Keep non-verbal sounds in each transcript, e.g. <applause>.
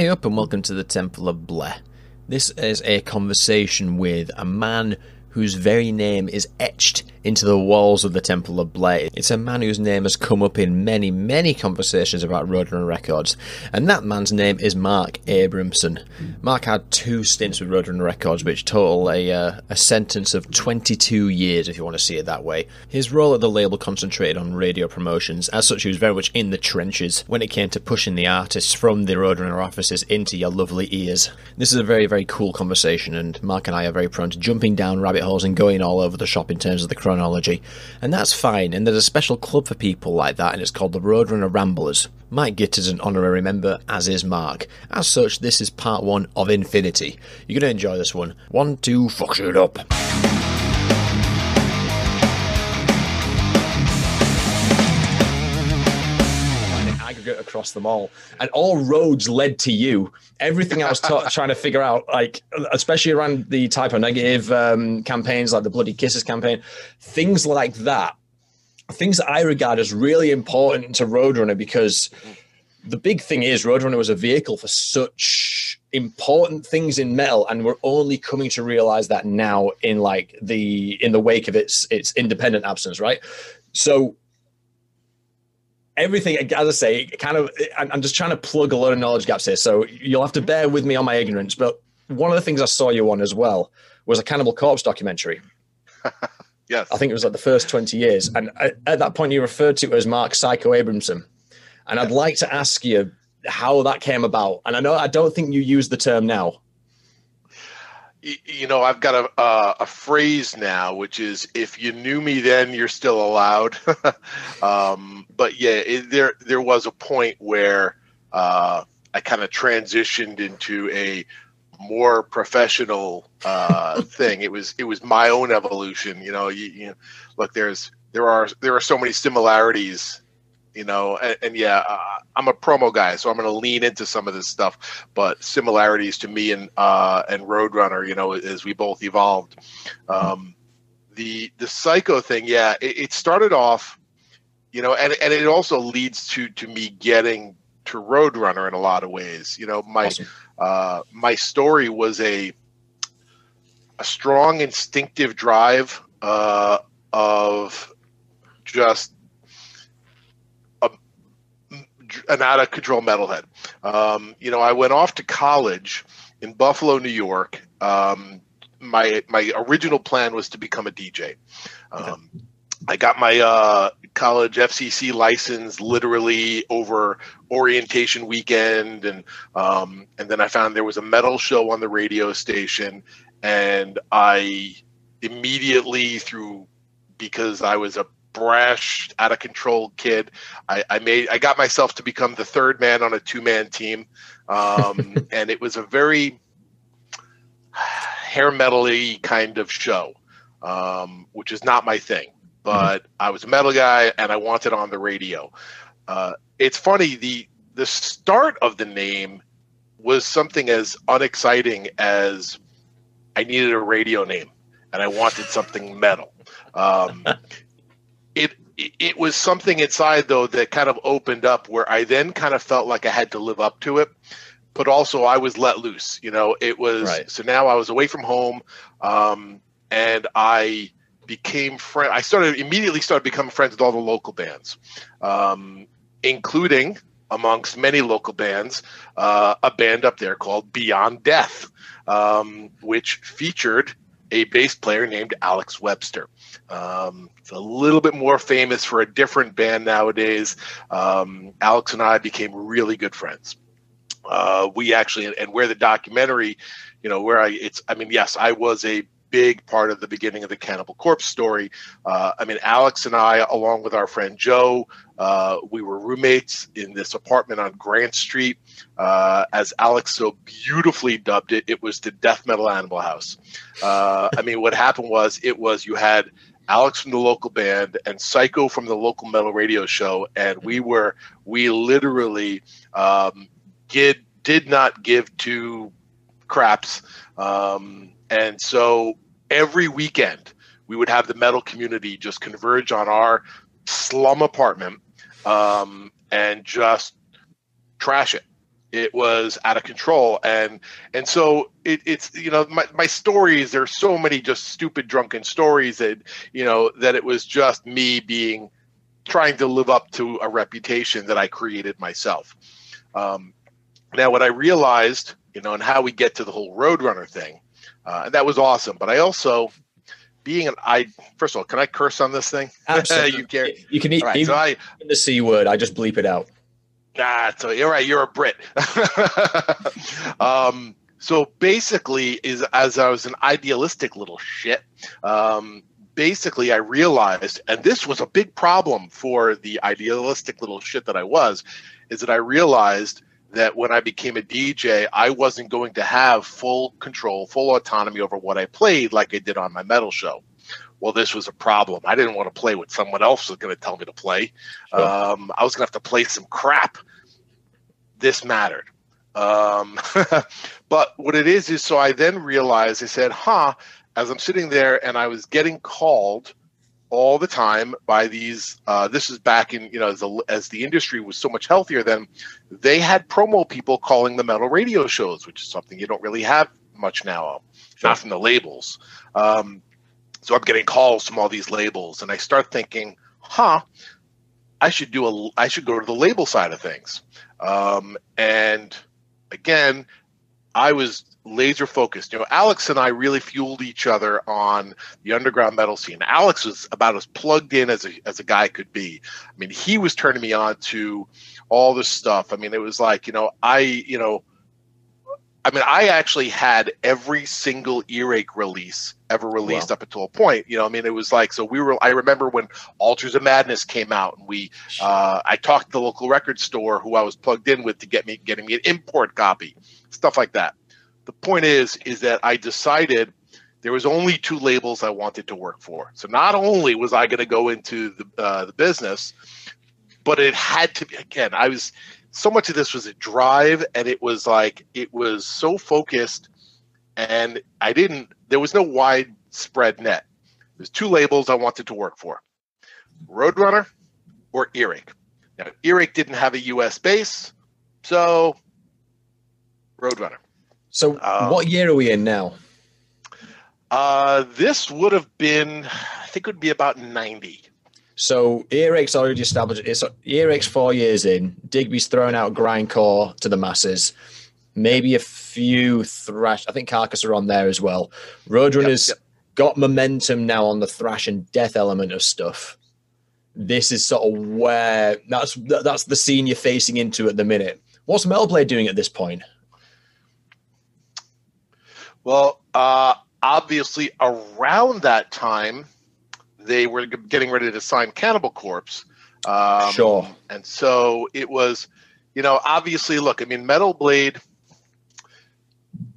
Hi up and welcome to the Temple of Blair. This is a conversation with a man whose very name is etched into the walls of the Temple of Blair. It's a man whose name has come up in many, many conversations about Roadrunner Records, and that man's name is Mark Abramson. Mark had two stints with Roadrunner Records, which total a, uh, a sentence of 22 years, if you want to see it that way. His role at the label concentrated on radio promotions, as such, he was very much in the trenches when it came to pushing the artists from the Roadrunner offices into your lovely ears. This is a very, very cool conversation, and Mark and I are very prone to jumping down rabbit holes and going all over the shop in terms of the chronology, and that's fine. And there's a special club for people like that, and it's called the Roadrunner Ramblers. Mike Gitter is an honorary member, as is Mark. As such, this is part one of Infinity. You're going to enjoy this one. One, two, fuck it up. Aggregate across them all, and all roads led to you. Everything I was <laughs> trying to figure out, like especially around the Type O Negative um, campaigns, like the Bloody Kisses campaign, things like that, things that I regard as really important to Roadrunner because the big thing is Roadrunner was a vehicle for such important things in metal and we're only coming to realize that now in like the in the wake of its its independent absence right? So everything, as I say, kind of, I'm just trying to plug a lot of knowledge gaps here. So you'll have to bear with me on my ignorance. But one of the things I saw you on as well was a Cannibal Corpse documentary. <laughs> yes. I think it was like the first 20 years. And at that point, you referred to it as Mark Psycho Abramson. And I'd like to ask you how that came about. And I know I don't think you use the term now you know i've got a, a, a phrase now which is if you knew me then you're still allowed. <laughs> Um, but yeah it, there there was a point where uh, i kind of transitioned into a more professional uh, <laughs> thing. It was it was my own evolution you know you, you know, look there's there are there are so many similarities you know and, and yeah uh, i'm a promo guy so i'm going to lean into some of this stuff but similarities to me and uh and roadrunner you know as we both evolved um the the psycho thing yeah it, it started off you know and and it also leads to to me getting to roadrunner in a lot of ways you know my awesome. uh my story was a a strong instinctive drive uh of just an out of control metalhead. Um, you know, I went off to college in Buffalo, New York. Um, my my original plan was to become a DJ. Um, okay. I got my uh, college FCC license literally over orientation weekend, and um, and then I found there was a metal show on the radio station, and I immediately through because I was a brash, out of control kid. I, I, made I got myself to become the third man on a two man team, um, <laughs> and it was a very hair metally kind of show, um, which is not my thing. But mm-hmm. I was a metal guy, and I wanted on the radio. Uh, it's funny the the start of the name was something as unexciting as I needed a radio name and I wanted something metal. Um, <laughs> it was something inside though that kind of opened up where I then kind of felt like I had to live up to it, but also I was let loose. You know, it was right. so now I was away from home, um, and I became friend. I started immediately started becoming friends with all the local bands, um, including amongst many local bands, uh, a band up there called Beyond Death, um, which featured a bass player named Alex Webster. Um, it's a little bit more famous for a different band nowadays. Um, Alex and I became really good friends. Uh, we actually, and where the documentary, you know, where I, it's, I mean, yes, I was a big part of the beginning of the Cannibal Corpse story. Uh, I mean, Alex and I, along with our friend Joe, uh, we were roommates in this apartment on Grant Street. Uh, as Alex so beautifully dubbed it, it was the death metal animal house. Uh, I mean, what happened was it was you had Alex from the local band and Psycho from the local metal radio show, and we were we literally um, did did not give two craps, um, and so every weekend we would have the metal community just converge on our slum apartment um, and just trash it. It was out of control. And and so it, it's you know my, my stories there's so many just stupid drunken stories that you know that it was just me being trying to live up to a reputation that i created myself. Um, now what i realized you know and how we get to the whole roadrunner thing uh, and that was awesome but i also being an i first of all can i curse on this thing <laughs> Absolutely. you can You can eat right, so i the c word. I just bleep it out. Ah, so you're right. You're a Brit. <laughs> um, so basically, is as I was an idealistic little shit. Um, basically, I realized, and this was a big problem for the idealistic little shit that I was, is that I realized that when I became a DJ, I wasn't going to have full control, full autonomy over what I played like I did on my metal show. Well, this was a problem. I didn't want to play what someone else was going to tell me to play. Sure. Um, I was going to have to play some crap. This mattered. Um, <laughs> but what it is is so I then realized I said, huh, as I'm sitting there and I was getting called all the time by these uh, this is back in you know as the, as the industry was so much healthier then they had promo people calling the metal radio shows which is something you don't really have much now Sure. not from the labels um, so i'm getting calls from all these labels and i start thinking huh i should do a i should go to the label side of things um, and again i was laser focused you know alex and i really fueled each other on the underground metal scene alex was about as plugged in as a, as a guy could be i mean he was turning me on to all this stuff i mean it was like you know i you know I mean, I actually had every single earache release ever released Wow. up until a point. You know, I mean, it was like so. We were. I remember when Altars of Madness came out, and we. Uh, I talked to the local record store who I was plugged in with to get me getting me an import copy, stuff like that. The point is, is that I decided there was only two labels I wanted to work for. So not only was I going to go into the uh, the business, but it had to be again. I was so much of this was a drive and it was like it was so focused and i didn't there was no widespread net there's two labels i wanted to work for roadrunner or earache now earache didn't have a us base so roadrunner So, Um, what year are we in now? uh, this would have been i think it would be about 90 So, Earache's already established. It's Earache's four years in. Digby's thrown out grindcore to the masses. Maybe a few thrash. I think Carcass are on there as well. Roadrunner's Yep, got momentum now on the thrash and death element of stuff. This is sort of where that's that's the scene you're facing into at the minute. What's Metal Blade doing at this point? Well, uh, obviously, around that time, they were getting ready to sign Cannibal Corpse. Um, Sure. And so it was, you know, obviously, look, I mean, Metal Blade,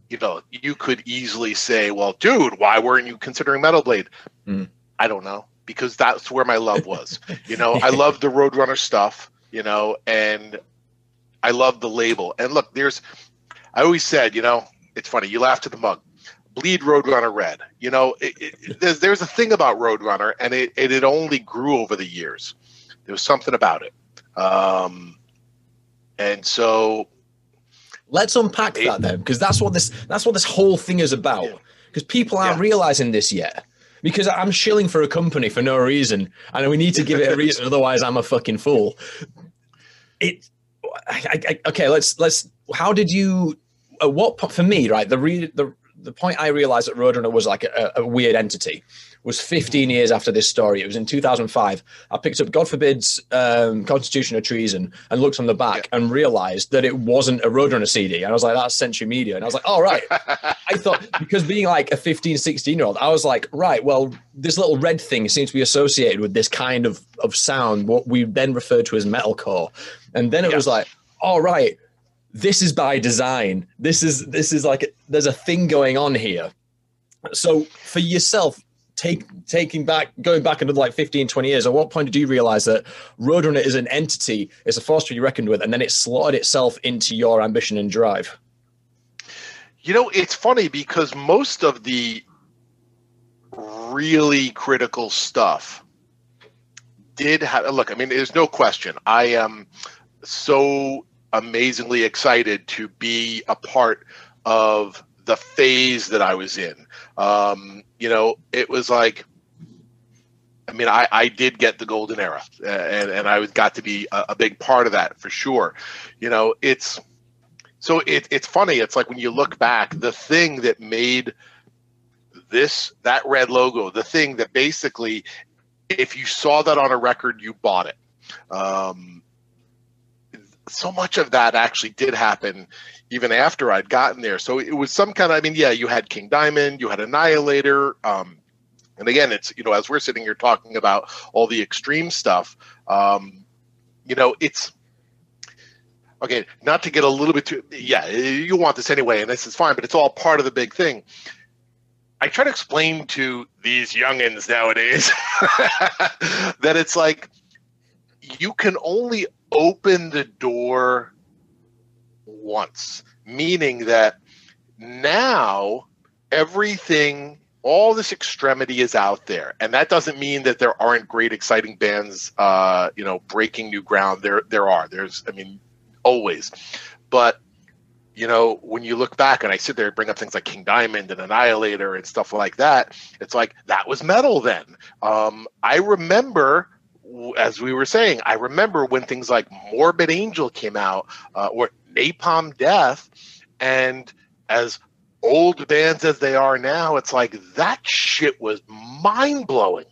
you know, you could easily say, well, dude, why weren't you considering Metal Blade? Mm. I don't know, because that's where my love was. <laughs> you know, I love the Roadrunner stuff, you know, and I love the label. And look, there's, I always said, you know, it's funny. You laugh to the mug. Bleed Roadrunner red. You know, it, it, there's there's a thing about Roadrunner, and it, it it only grew over the years. There was something about it, um, and so Let's unpack that then, because that's what this that's what this whole thing is about. Yeah. Because people aren't Yeah. realizing this yet. Because I'm shilling for a company for no reason, and we need to give it a reason. <laughs> otherwise, I'm a fucking fool. It. I, I, okay, let's let's. How did you? At what po- for me? Right, the re, the the point I realized that Roadrunner was like a, a weird entity was 15 years after this story. It was in 2005. I picked up God Forbids um, Constitution of Treason and looked on the back and realized that it wasn't a Roadrunner CD. And I was like, that's Century Media. And I was like, all right. <laughs> I thought, because being like a 15, 16 year old, I was like, right, well, this little red thing seems to be associated with this kind of, of sound, what we then referred to as metalcore. And then it Yeah. was like, all right, this is by design. This is this is like there's a thing going on here. So for yourself, take taking back going back another like 15, 20 years, at what point did you realize that Roadrunner is an entity, it's a force to be reckoned with, and then it slotted itself into your ambition and drive? You know, it's funny because most of the really critical stuff did have look, I mean, there's no question. I am so amazingly excited to be a part of the phase that I was in. Um, you know, it was like, I mean, I, I did get the golden era, and, and I got to be a, a big part of that for sure. You know, it's so it, it's funny. It's like when you look back, the thing that made this that red logo, the thing that basically, if you saw that on a record, you bought it. Um, so much of that actually did happen even after I'd gotten there. So it was some kind of, I mean, yeah, you had King Diamond, you had Annihilator. Um, and again, it's, you know, as we're sitting here talking about all the extreme stuff, um, you know, it's, okay, not to get a little bit too, yeah, you want this anyway, and this is fine, but it's all part of the big thing. I try to explain to these youngins nowadays <laughs> that it's like you can only open the door once, meaning that now everything all this extremity is out there and that doesn't mean that there aren't great exciting bands uh you know breaking new ground there there are there's i mean always. But you know, when you look back and I sit there and bring up things like King Diamond and Annihilator and stuff like that, it's like that was metal then. Um, I remember, as we were saying, I remember when things like Morbid Angel came out uh, or Napalm Death, and as old bands as they are now, it's like that shit was mind blowing.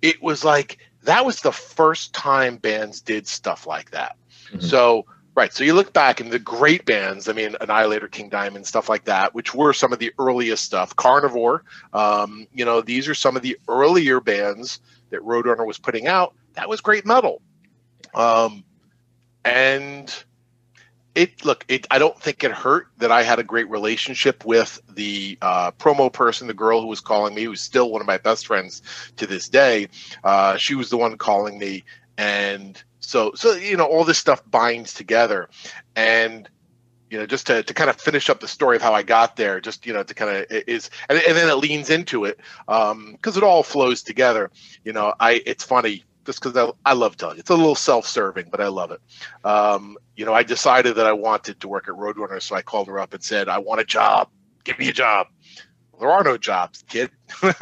It was like that was the first time bands did stuff like that. Mm-hmm. So right, so you look back and the great bands, I mean, Annihilator, King Diamond, stuff like that, which were some of the earliest stuff. Carnivore, um, you know, these are some of the earlier bands that Roadrunner was putting out. That was great metal, um, and it look it i don't think it hurt that i had a great relationship with the uh, promo person the girl who was calling me who's still one of my best friends to this day. Uh, she was the one calling me. And so, so you know, all this stuff binds together, and you know, just to, to kind of finish up the story of how I got there, just you know, to kind of is, and, and then it leans into it because um, it all flows together. You know, I it's funny just because I, I love telling. It's a little self-serving, but I love it. Um, you know, I decided that I wanted to work at Roadrunner, so I called her up and said, "I want a job. Give me a job." there are no jobs, kid. <laughs> like,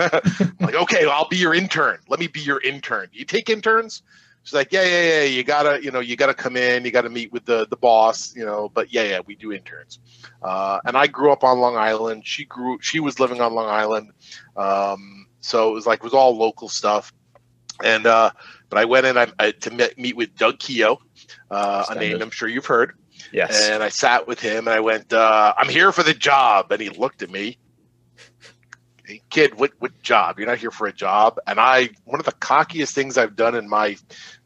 okay, well, I'll be your intern. Let me be your intern. Do You take interns? She's like, yeah, yeah, yeah, you gotta, you know, you gotta come in, you gotta meet with the the boss, you know. But yeah, yeah, we do interns. Uh, and I grew up on Long Island. She grew, she was living on Long Island, um, so it was like it was all local stuff. And uh, but I went in I, I, to meet, meet with Doug Keogh, uh, a name I'm sure you've heard. Yes. And I sat with him and I went, uh, I'm here for the job. And he looked at me kid, what what job? You're not here for a job. And I, one of the cockiest things I've done in my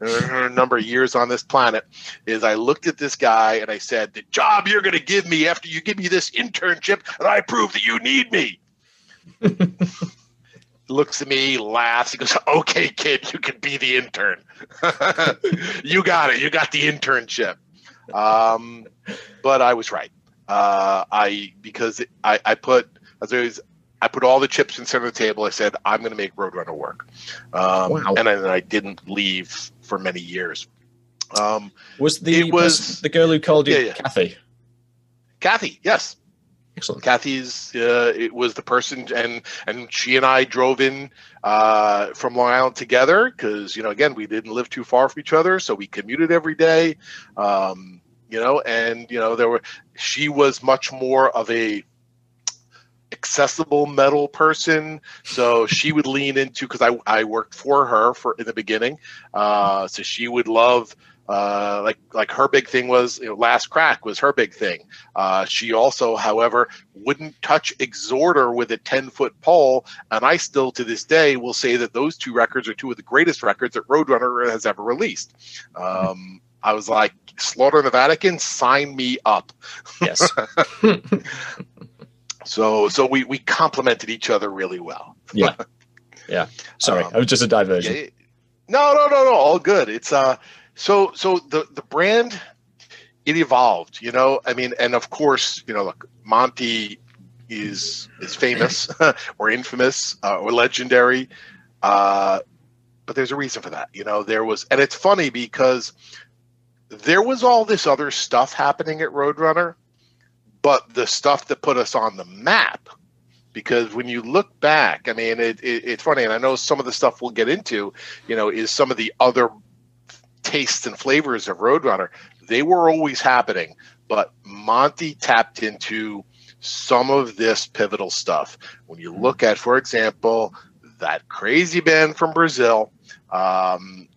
uh, number of years on this planet is I looked at this guy and I said, "The job you're going to give me after you give me this internship, and I prove that you need me." <laughs> looks at me, laughs. He goes, "Okay, kid, you can be the intern. <laughs> you got it. You got the internship." Um, but I was right. Uh, I because I, I put as I was I put all the chips in center of the table. I said, I'm going to make Roadrunner work. Um, wow. And then I didn't leave for many years. Um, was the it was the girl who called you yeah, yeah. Kathy? Kathy, yes. Excellent. Kathy's uh, it was the person, and and she and I drove in uh, from Long Island together because you know again we didn't live too far from each other, so we commuted every day. Um, you know, and you know there were she was much more of a accessible metal person. So she would lean into because I, I worked for her for in the beginning. Uh, so she would love uh, like like her big thing was you know, last crack was her big thing. Uh, she also, however, wouldn't touch Exhorder with a ten foot pole, and I still to this day will say that those two records are two of the greatest records that Roadrunner has ever released. Um, I was like, Slaughter in the Vatican, sign me up. Yes. <laughs> <laughs> So so we we complemented each other really well. yeah. <laughs> Yeah. Sorry, um, I was just a diversion. Yeah, no, no, no, no. All good. It's uh. So so the the brand it evolved. You know, I mean, and of course, you know, look, Monte is is famous <laughs> or infamous uh, or legendary. Uh, but there's a reason for that. You know, there was, and it's funny because there was all this other stuff happening at Roadrunner, but the stuff that put us on the map. Because when you look back, I mean, it, it, it's funny, and I know some of the stuff we'll get into, you know, is some of the other tastes and flavors of Roadrunner. They were always happening, but Monte tapped into some of this pivotal stuff. When you look at, for example, that crazy band from Brazil, um,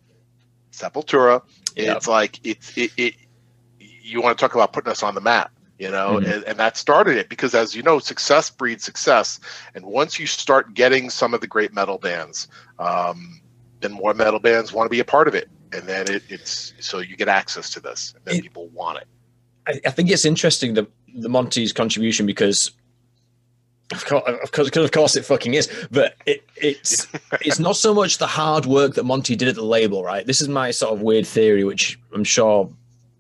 Sepultura, yep. it's like it's it, it, You want to talk about putting us on the map, you know, mm-hmm. and, and that started it because, as you know, success breeds success, and once you start getting some of the great metal bands, um, then more metal bands want to be a part of it, and then it, it's so you get access to this, and then it, people want it. I, I think it's interesting the the Monte's contribution because of course, of course, of course, it fucking is. But it, it's <laughs> it's not so much the hard work that Monte did at the label, right? This is my sort of weird theory, which I'm sure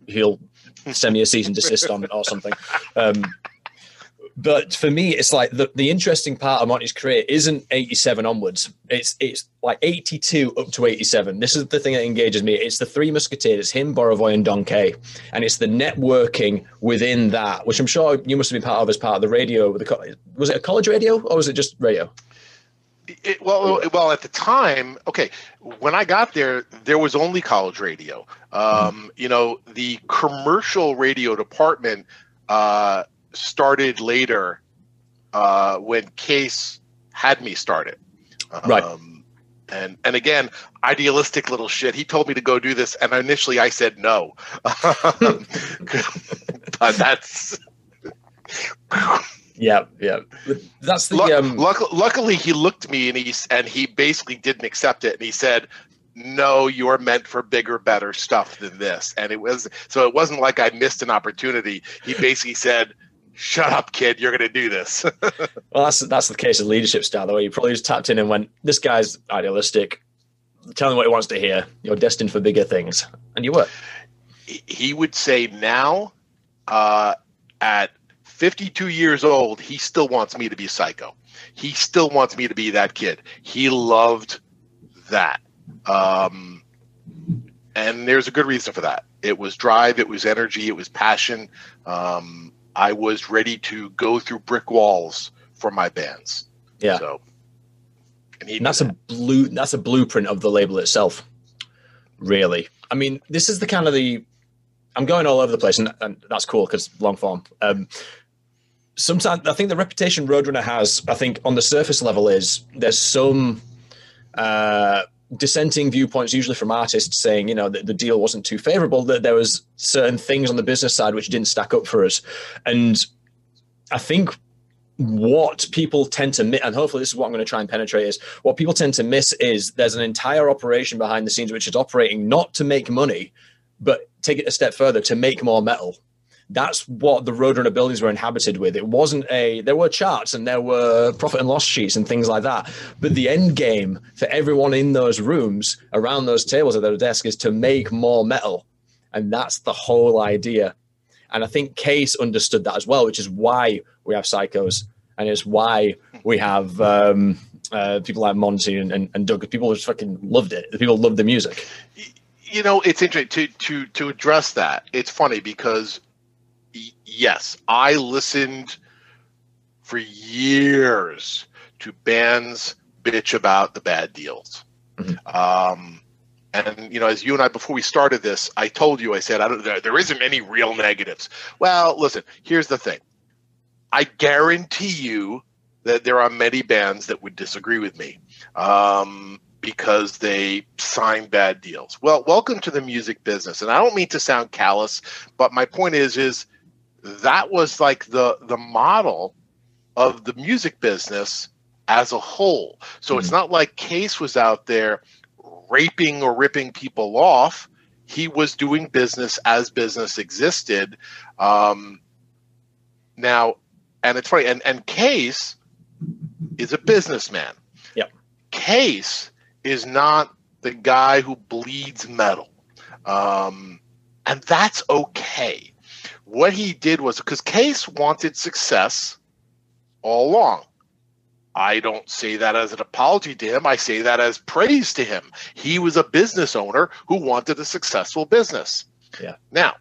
he'll send me a cease and desist on or something. Um, but for me, it's like the, the interesting part of Monte's career isn't 87 onwards. It's it's like 82 up to 87. This is the thing that engages me. It's the Three Musketeers, him, Borivoj, and Don Kaye. And it's the networking within that, which I'm sure you must have been part of as part of the radio. The, was it a college radio or was it just radio? It, well, well, at the time, okay, when I got there, there was only college radio. Um, mm-hmm. You know, the commercial radio department uh, started later uh, when Cees had me started. Right. Um, and and again, idealistic little shit. He told me to go do this, and initially I said no. <laughs> <laughs> but that's. <laughs> yeah, yeah. That's the. um... luckily, he looked at me and he and he basically didn't accept it, and he said, no, you're meant for bigger, better stuff than this. And it was so it wasn't like I missed an opportunity. He basically said, shut up, kid, you're going to do this. <laughs> well, that's that's the case of leadership style, though. You probably just tapped in and went, this guy's idealistic. Tell him what he wants to hear. You're destined for bigger things. And you were. He would say now, uh, at 52 years old, he still wants me to be psycho. He still wants me to be that kid. He loved that. Um, and there's a good reason for that. It was drive, it was energy, it was passion. Um, I was ready to go through brick walls for my bands. Yeah. So, and, and that's that. a blue. That's a blueprint of the label itself. Really, I mean, this is the kind of the. I'm going all over the place, and, and that's cool because long form. Um, sometimes I think the reputation Roadrunner has, I think on the surface level, is there's some uh, dissenting viewpoints, usually from artists, saying you know that the deal wasn't too favorable. That there was certain things on the business side which didn't stack up for us, and I think what people tend to miss, and hopefully this is what I'm going to try and penetrate, is what people tend to miss is there's an entire operation behind the scenes which is operating not to make money, but take it a step further to make more metal that's what the Roadrunner buildings were inhabited with. It wasn't a there were charts and there were profit and loss sheets and things like that. But the end game for everyone in those rooms around those tables at their desk is to make more metal. And that's the whole idea. And I think Cees understood that as well, which is why we have psychos and it's why we have um, uh, people like Monte and, and, and Doug. People just fucking loved it. People loved the music. You know, it's interesting to to to address that. It's funny because yes, I listened for years to bands bitch about the bad deals. Mm-hmm. Um, and you know, as you and I before we started this, I told you, I said, I don't, there, there isn't any real negatives. Well, listen, here's the thing. I guarantee you that there are many bands that would disagree with me um, because they sign bad deals. Well, welcome to the music business, and I don't mean to sound callous, but my point is, is that was like the the model of the music business as a whole. So mm-hmm. it's not like Cees was out there raping or ripping people off. He was doing business as business existed. Um, now, and it's funny, and, and Cees is a businessman. Yep. Cees is not the guy who bleeds metal. Um, and that's okay what he did was because Cees wanted success all along. I don't say that as an apology to him. I say that as praise to him. He was a business owner who wanted a successful business. Yeah. Now,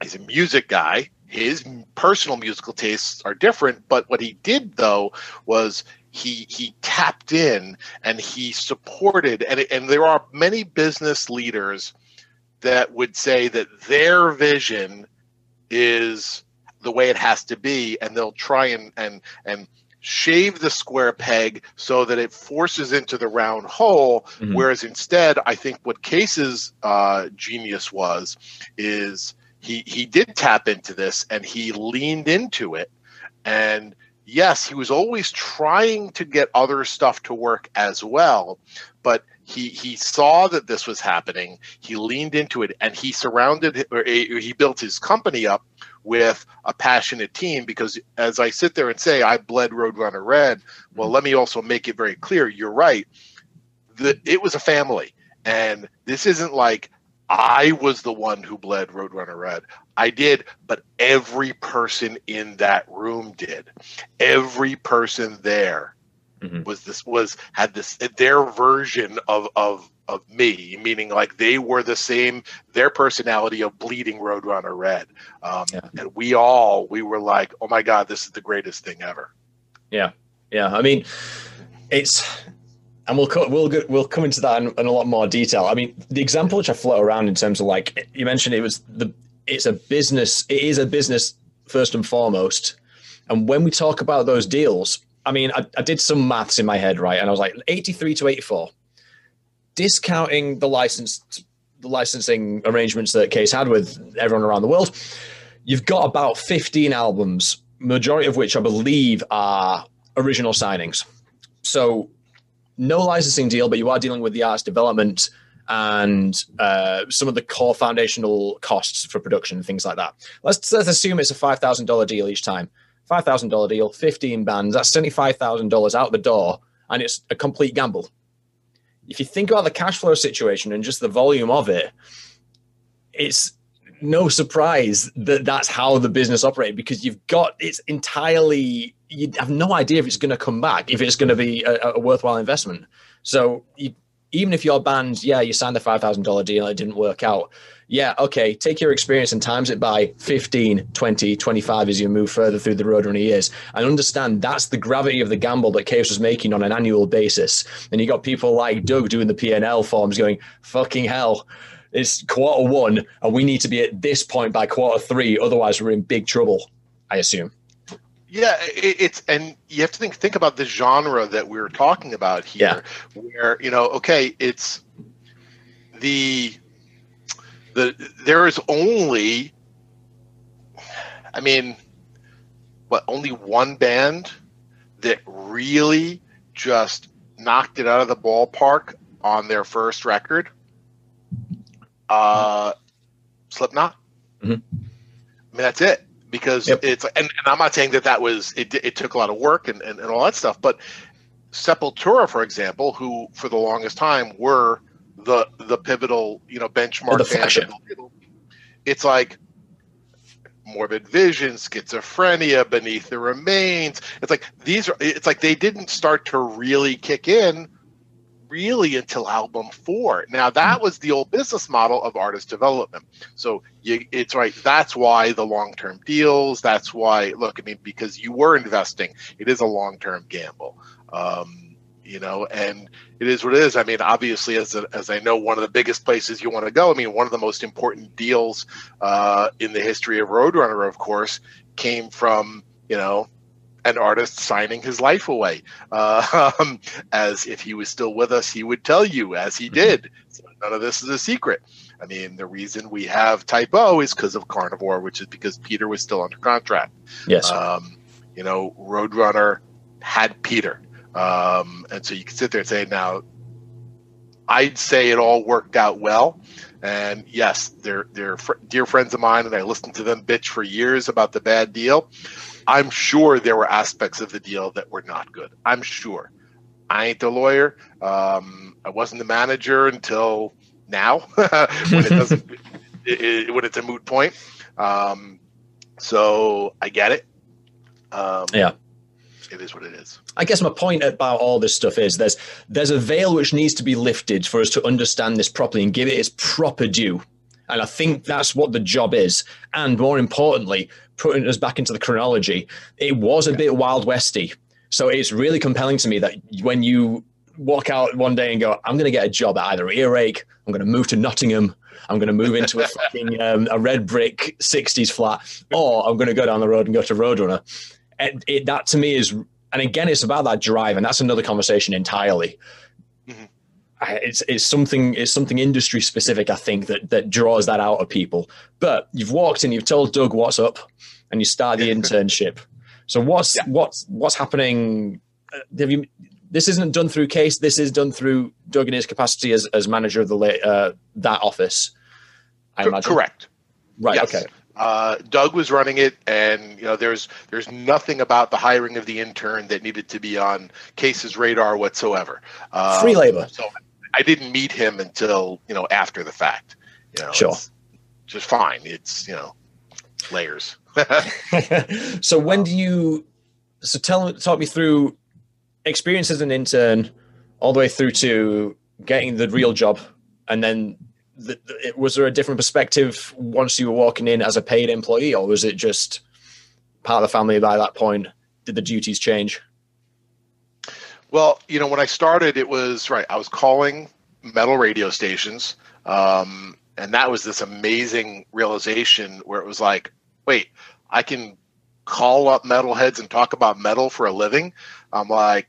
he's a music guy. His personal musical tastes are different, but what he did though was he he tapped in and he supported and and there are many business leaders that would say that their vision is the way it has to be and they'll try and and and shave the square peg so that it forces into the round hole Mhm. whereas instead i think what Cees's uh, genius was is he he did tap into this and he leaned into it and yes he was always trying to get other stuff to work as well but he he saw that this was happening he leaned into it and he surrounded or he built his company up with a passionate team because as I sit there and say I bled Roadrunner Red, well mm-hmm. let me also make it very clear you're right. The, it was a family and this isn't like I was the one who bled Roadrunner Red. I did, but every person in that room did. Every person there Mhm. was this was had this their version of of of me, meaning like they were the same their personality of bleeding Roadrunner Red. Um, Yeah. And we all we were like, oh my god, this is the greatest thing ever. Yeah. Yeah, I mean, it's, and we'll co- we'll go, we'll come into that in, in a lot more detail. I mean, the example which I float around in terms of like you mentioned, it was the it's a business. It is a business first and foremost. And when we talk about those deals, I mean, I, I did some maths in my head, right? And I was like, eighty three to eighty four, discounting the license the licensing arrangements that Cees had with everyone around the world, you've got about 15 albums, majority of which I believe are original signings. So no licensing deal, but you are dealing with the arts development and uh, some of the core foundational costs for production and things like that. Let's, let's assume it's a $5,000 deal each time. $5,000 deal, 15 bands, that's $75,000 out the door, and it's a complete gamble. If you think about the cash flow situation and just the volume of it, it's no surprise that that's how the business operated because you've got it's entirely you have no idea if it's going to come back if it's going to be a, a worthwhile investment so you, even if your band yeah you signed the $5000 deal it didn't work out yeah okay take your experience and times it by 15 20 25 as you move further through the roadrunner years and understand that's the gravity of the gamble that Cees was making on an annual basis and you got people like doug doing the p&l forms going fucking hell it's quarter one, and we need to be at this point by quarter three. Otherwise, we're in big trouble. I assume. Yeah, it, it's and you have to think think about the genre that we're talking about here, where you know, okay, it's the the there is only, I mean, what only one band that really just knocked it out of the ballpark on their first record. Uh, Slipknot. Mhm. I mean, that's it because Yep. it's and, and I'm not saying that that was it. It took a lot of work and, and, and all that stuff, but Sepultura, for example, who for the longest time were the the pivotal, you know, benchmark Oh, the band of flagship. the- It's like morbid vision, schizophrenia, beneath the remains. It's like these are. It's like they didn't start to really kick in really until album four. Now that was the old business model of artist development. So you, it's right. That's why the long term deals. That's why look. I mean, because you were investing, it is a long term gamble. Um, you know, and it is what it is. I mean, obviously, as a, as I know, one of the biggest places you want to go. I mean, one of the most important deals uh, in the history of Roadrunner, of course, came from you know an artist signing his life away. Uh, <laughs> um, as if he was still with us, he would tell you, as he did. So none of this is a secret. I mean, the reason we have Type O is because of Carnivore, which is because Peter was still under contract. Yes. Um, you know, Roadrunner had Peter. Um, and so you can sit there and say, now, I'd say it all worked out well. And yes, they're, they're fr- dear friends of mine, and I listened to them bitch for years about the bad deal. I'm sure there were aspects of the deal that were not good. I'm sure. I ain't the lawyer. Um, I wasn't the manager until now, <laughs> when it doesn't, <laughs> it, it, when it's a moot point. Um, so I get it. Um, Yeah. It is what it is. I guess my point about all this stuff is there's there's a veil which needs to be lifted for us to understand this properly and give it its proper due. And I think that's what the job is. And more importantly, putting us back into the chronology, it was a bit Wild Westy. So it's really compelling to me that when you walk out one day and go, I'm going to get a job at either Earache, I'm going to move to Nottingham, I'm going to move into a <laughs> fucking um, a red brick 60s flat, or I'm going to go down the road and go to Roadrunner. It, it, that to me is, and again, it's about that drive, and that's another conversation entirely. Mm-hmm. It's, it's something it's something industry specific, I think, that that draws that out of people. But you've walked in, you've told Doug what's up, and you start the <laughs> internship. So what's yeah. what's what's happening? Uh, have you this isn't done through Cees. This is done through Doug in his capacity as, as manager of the uh, that office. I imagine. Correct. Right. Yes. Okay. Uh, Doug was running it, and you know, there's there's nothing about the hiring of the intern that needed to be on Cees's radar whatsoever. Uh, Free labor. So I didn't meet him until you know after the fact. You know, sure. Just fine. It's you know layers. <laughs> <laughs> so when do you? So tell talk me through experience as an intern all the way through to getting the real job and then the, the, was there a different perspective once you were walking in as a paid employee or was it just part of the family by that point? Did the duties change? Well you know when i started it was right i was calling metal radio stations um, and that was this amazing realization where it was like wait i can call up metalheads and talk about metal for a living? I'm like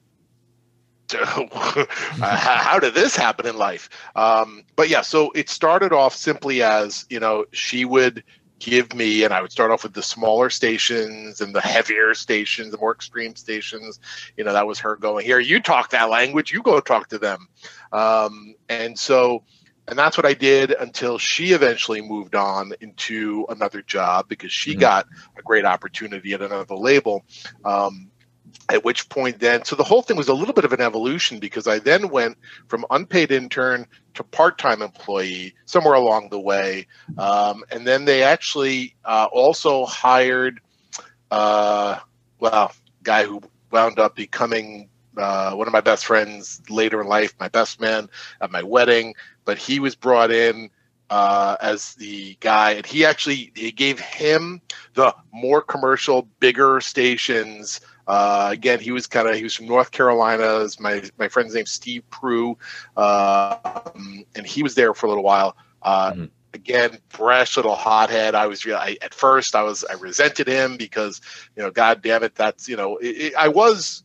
<laughs> how did this happen in life? Um, but yeah, so it started off simply as you know she would give me, and I would start off with the smaller stations and the heavier stations, the more extreme stations. You know, that was her going here. You talk that language, you go talk to them, um, and so. And that's what I did until she eventually moved on into another job because she mm-hmm. got a great opportunity at another label. Um, at which point then so the whole thing was a little bit of an evolution because i then went from unpaid intern to part-time employee somewhere along the way. Um, and then they actually uh, also hired uh, well guy who wound up becoming uh, one of my best friends later in life my best man at my wedding. But he was brought in uh, as the guy, and he actually gave him the more commercial, bigger stations uh, again, he was kind of he was from North Carolina. My my friend's name Steve Prue, uh, and he was there for a little while. Uh, mm-hmm. Again, fresh little hothead. I was I, at first I was I resented him because you know, God damn it, that's you know, it, it, I was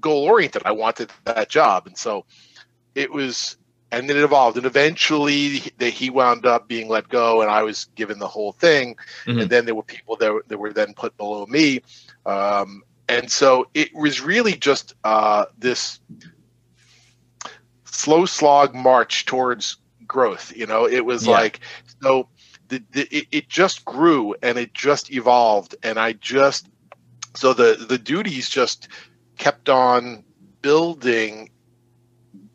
goal oriented. I wanted that job, and so it was. And then it evolved, and eventually that he wound up being let go, and I was given the whole thing. Mm-hmm. And then there were people that, that were then put below me, um, and so it was really just uh, this slow slog march towards growth. You know, it was yeah. like so. The, the, it, it just grew and it just evolved, and I just so the the duties just kept on building,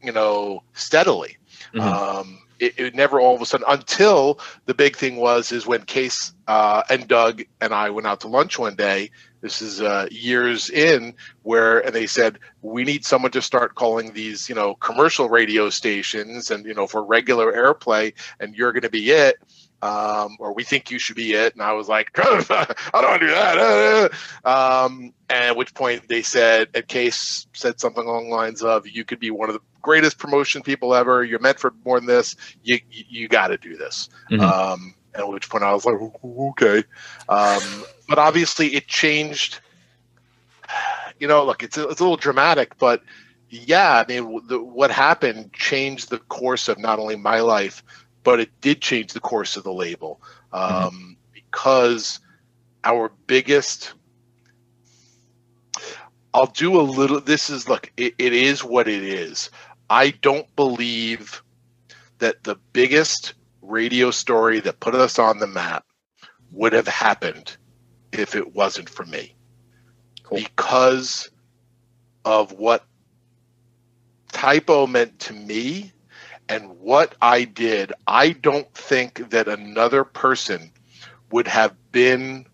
you know, steadily. Mm-hmm. Um, it, it, never all of a sudden until the big thing was is when Cees uh, and Doug and I went out to lunch one day this is uh, years in where and they said we need someone to start calling these you know commercial radio stations and you know for regular airplay and you're going to be it um, or we think you should be it. And i was like <laughs> i don't want to do that. <laughs> Um, and at which point they said at Cees said something along the lines of you could be one of the greatest promotion people ever. You're meant for more than this. You you, you got to do this. Mm-hmm. um, at which point I was like, okay. Um, but obviously, it changed. You know, look, it's a, it's a little dramatic, but yeah, I mean, the, what happened changed the course of not only my life, but it did change the course of the label um, mm-hmm. because our biggest. I'll do a little. This is look. It, it is what it is. I don't believe that the biggest radio story that put us on the map would have happened if it wasn't for me. Cool. Because of what Type O meant to me and what I did, I don't think that another person would have been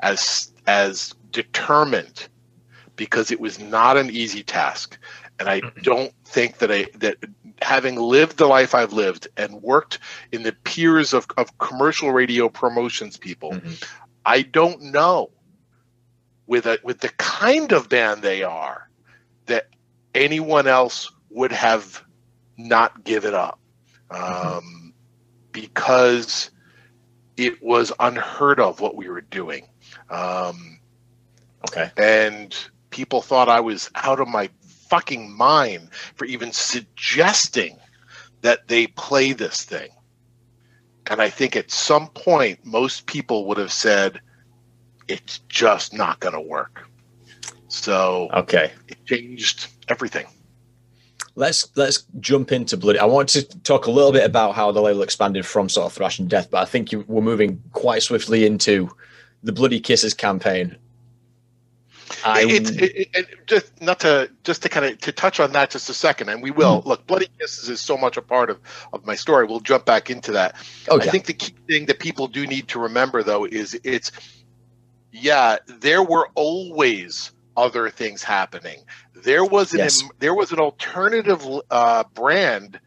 as as determined because it was not an easy task. and I don't think that I that having lived the life I've lived and worked in the peers of, of commercial radio promotions people, mm-hmm. I don't know with a with the kind of band they are that anyone else would have not given up mm-hmm. um, mm-hmm. because it was unheard of what we were doing. Um, okay, and people thought I was out of my fucking mind for even suggesting that they play this thing. And I think at some point, most people would have said, it's just not going to work. So, okay, it changed everything. Let's let's jump into Bloody. I want to talk a little bit about how the label expanded from sort of thrash and death, but I think you, we're moving quite swiftly into the Bloody Kisses campaign I, it, it, it, just not to just to kind of to touch on that just a second, and we will. Mm. Look, bloody kisses is so much a part of of my story. We'll jump back into that. Okay. I think the key thing that people do need to remember though is it's yeah, there were always other things happening. There was an yes. there was an alternative uh, brand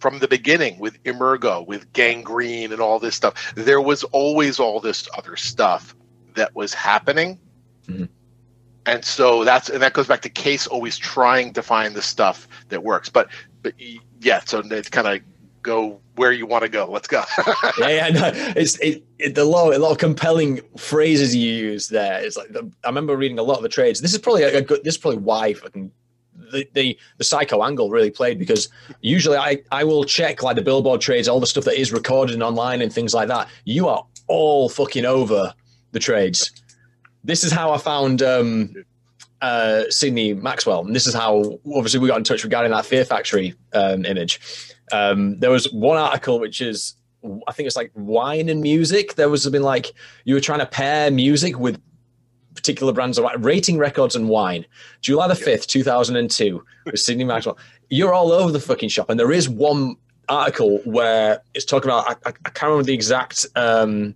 from the beginning with Emergo, with Gangrene, and all this stuff. There was always all this other stuff that was happening. Mm-hmm and so that's and that goes back to Cees always trying to find the stuff that works. But but yeah so it's kind of go where you want to go. Let's go. <laughs> Yeah yeah no, it's it, it, the lot a lot of compelling phrases you use there. It's like the, i remember reading a lot of the trades. This is probably a, a good this is probably why fucking the, the the psycho angle really played because usually I I will check like the billboard trades, all the stuff that is recorded online and things like that. You are all fucking over the trades this is how I found um, uh, Sydney Maxwell, and this is how obviously we got in touch regarding that Fear Factory um, image. Um, there was one article which is I think it's like wine and music. There was something like you were trying to pair music with particular brands of rating records and wine. July the fifth, two thousand and two, with Sydney Maxwell. You're all over the fucking shop, and there is one article where it's talking about I, I, I can't remember the exact um,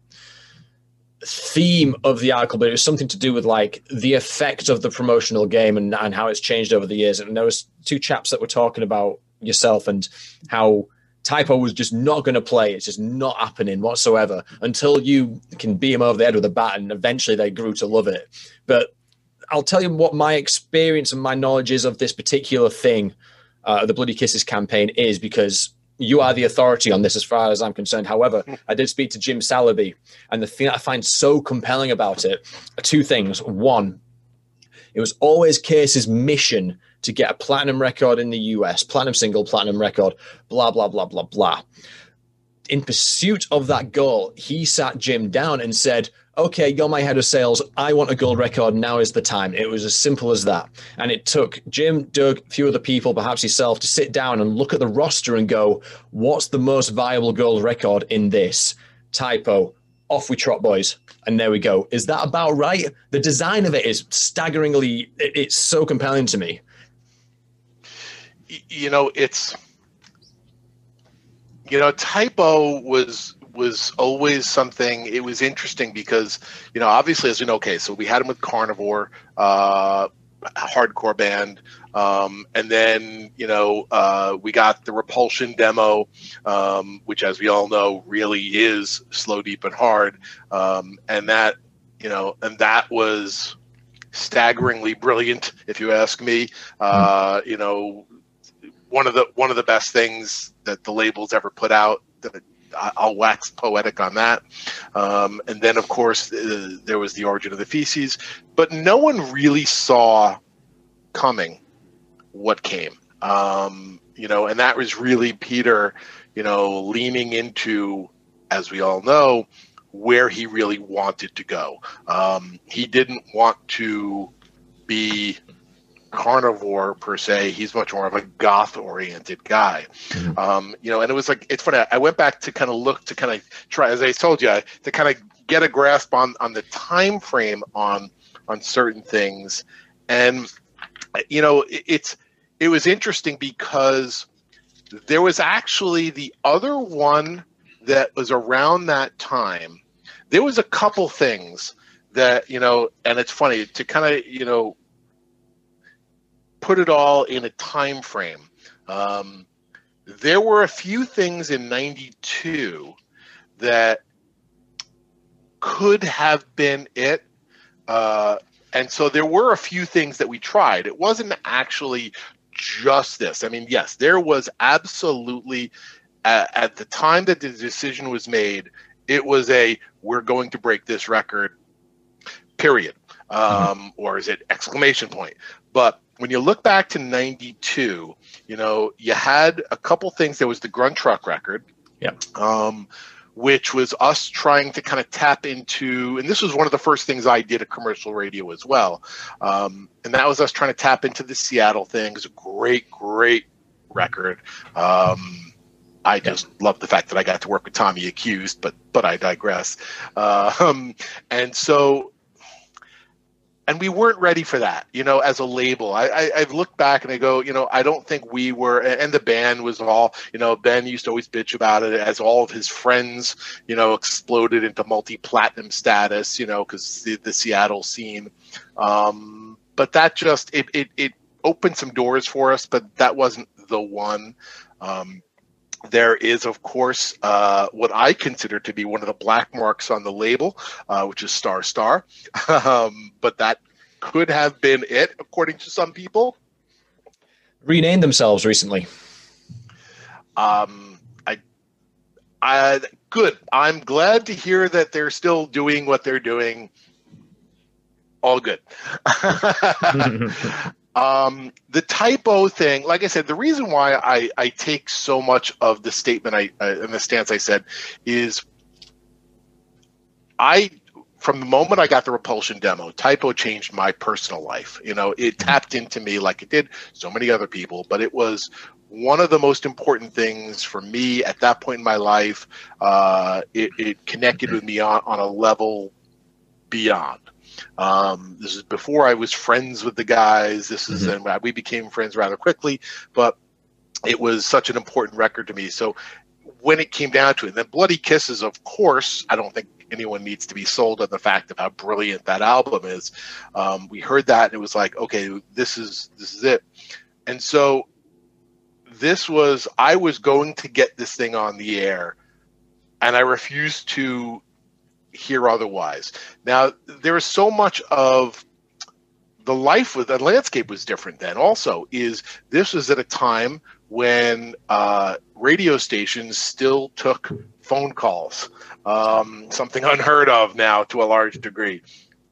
theme of the article, but it was something to do with like the effect of the promotional game and, and how it's changed over the years. And there was two chaps that were talking about yourself and how Type O was just not going to play. It's just not happening whatsoever until you can beat him over the head with a bat, and eventually they grew to love it. But I'll tell you what my experience and my knowledge is of this particular thing, uh, the Bloody Kisses campaign, is because you are the authority on this as far as I'm concerned. However, <laughs> I did speak to Jim Salaby, and the thing I find so compelling about it are two things. One, it was always Cees's mission to get a platinum record in the US, platinum single, platinum record, blah, blah, blah, blah, blah. In pursuit of that goal, he sat Jim down and said, okay, you're my head of sales. I want a gold record. Now is the time. It was as simple as that. And it took Jim, Doug, a few other people, perhaps yourself, to sit down and look at the roster and go, what's the most viable gold record in this? Type O. Off we trot, boys. And there we go. Is that about right? The design of it is staggeringly, it's so compelling to me. You know, it's, you know, Type O was was always something. It was interesting because you know, obviously, as you know, okay, so we had him with Carnivore, uh, hardcore band, um, and then you know uh, we got the Repulsion demo, um, which, as we all know, really is slow, deep, and hard, um, and that you know, and that was staggeringly brilliant, if you ask me. Uh, you know, one of the one of the best things that the labels ever put out that I'll wax poetic on that. Um, and then, of course, uh, there was the origin of the feces, but no one really saw coming what came. Um, you know, and that was really Peter, you know, leaning into, as we all know, where he really wanted to go. Um, he didn't want to be carnivore per se. He's much more of a goth oriented guy. Mm-hmm. Um, you know, and it was like it's funny. I went back to kind of look to kind of try, as I told you, to kind of get a grasp on on the time frame on on certain things, and you know, it, it's it was interesting because there was actually the other one that was around that time. There was a couple things that you know, and it's funny to kind of you know put it all in a time frame. Um, there were a few things in 92 that could have been it. Uh, and so there were a few things that we tried. It wasn't actually just this. I mean, yes, there was absolutely, uh, at the time that the decision was made, it was a we're going to break this record, period. Um, mm-hmm. Or is it exclamation point? But when you look back to 92, you know, you had a couple things. There was the Gruntruck record. Yeah. Um, which was us trying to kind of tap into, and this was one of the first things I did at commercial radio as well. Um, and that was us trying to tap into the Seattle thing. It's a great, great record. Um, I just yeah. love the fact that I got to work with Tommy Accused, but but I digress. Uh, <laughs> um, and so and we weren't ready for that, you know, as a label. I, I have looked back and I go, you know, I don't think we were, and the band was all, you know, Ben used to always bitch about it as all of his friends, you know, exploded into multi-platinum status, you know, because the, the Seattle scene. Um, but that just it, it it opened some doors for us, but that wasn't the one. Um, there is, of course, uh, what I consider to be one of the black marks on the label, uh, which is Star Star. <laughs> um, but that could have been it, according to some people. Renamed themselves recently. Um, I, I, good. I'm glad to hear that they're still doing what they're doing. All good. <laughs> <laughs> Um, the Type O thing, like I said, the reason why I, I take so much of the statement I uh, and the stance I said is I from the moment I got the repulsion demo, Type O changed my personal life. You know, it mm-hmm. tapped into me like it did so many other people, but it was one of the most important things for me at that point in my life. Uh, it, it, connected with me on, on a level beyond. Um, this is before I was friends with the guys. This is mm-hmm. and we became friends rather quickly, but it was such an important record to me. So when it came down to it, then Bloody Kisses, of course, I don't think anyone needs to be sold on the fact of how brilliant that album is. Um, we heard that and it was like, okay, this is this is it. And so this was I was going to get this thing on the air, and I refused to hear otherwise. Now, there is so much of the life with the landscape was different then also is this was at a time when uh, radio stations still took phone calls um, something <laughs> unheard of now to a large degree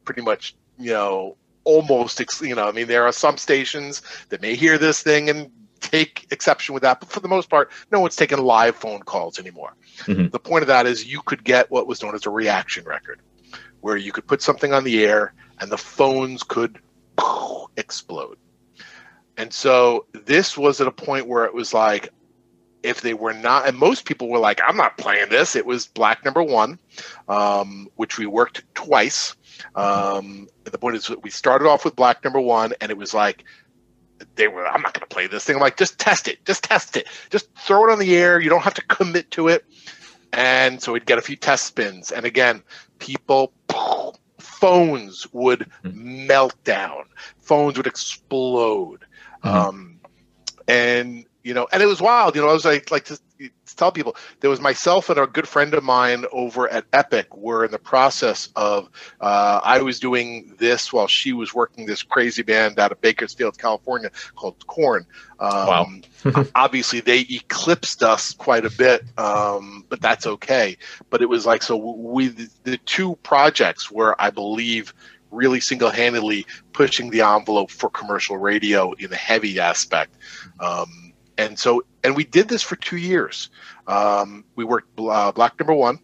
pretty much you know almost you know i mean there are some stations that may hear this thing and take exception with that but for the most part no one's taking live phone calls anymore Mm-hmm. The point of that is you could get what was known as a reaction record, where you could put something on the air and the phones could <laughs> explode. And so this was at a point where it was like, if they were not, and most people were like, I'm not playing this. It was Black Number One, um, which we worked twice. Um, the point is, we started off with Black Number One, and it was like, they were, I'm not going to play this thing. I'm like, just test it. Just test it. Just throw it on the air. You don't have to commit to it. And so we'd get a few test spins. And again, people, phones would mm-hmm. melt down, phones would explode. Mm-hmm. Um, and, you know, and it was wild. You know, I was like, like to, tell people there was myself and a good friend of mine over at Epic were in the process of uh, I was doing this while she was working this crazy band out of Bakersfield, California called Korn. Um, wow. <laughs> obviously, they eclipsed us quite a bit, um, but that's okay. But it was like so we the two projects were I believe really single-handedly pushing the envelope for commercial radio in the heavy aspect. Um, and so and we did this for two years. Um, we worked uh, Black Number One,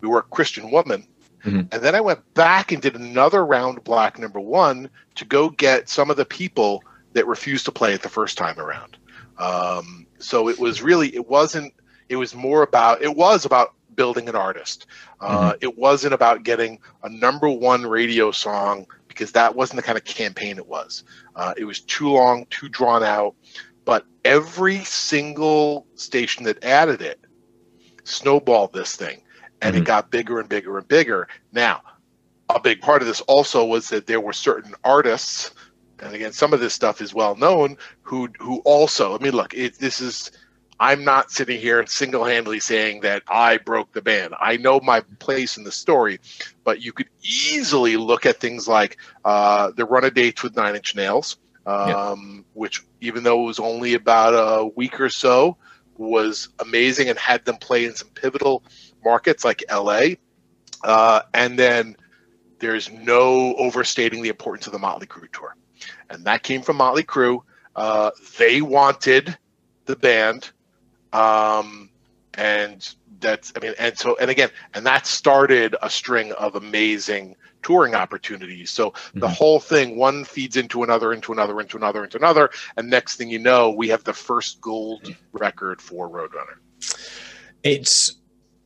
we worked Christian Woman, mm-hmm. and then I went back and did another round Black Number One to go get some of the people that refused to play it the first time around. Um, so it was really it wasn't it was more about it was about building an artist. Uh, mm-hmm. It wasn't about getting a number one radio song because that wasn't the kind of campaign it was. Uh, it was too long, too drawn out but every single station that added it snowballed this thing and mm-hmm. it got bigger and bigger and bigger now a big part of this also was that there were certain artists and again, some of this stuff is well known. Who who also, I mean, look, it, this is. I'm not sitting here single handedly saying that I broke the band. I know my place in the story, but you could easily look at things like uh, the run of dates with Nine Inch Nails, um, which, even though it was only about a week or so, was amazing and had them play in some pivotal markets like LA. Uh, and then there's no overstating the importance of the Motley Crue tour. And that came from Motley Crue. Uh, they wanted the band. Um, and that's, I mean, and so, and again, and that started a string of amazing touring opportunities. So mm-hmm. the whole thing, one feeds into another, into another, into another, into another. And next thing you know, we have the first gold record for Roadrunner. It's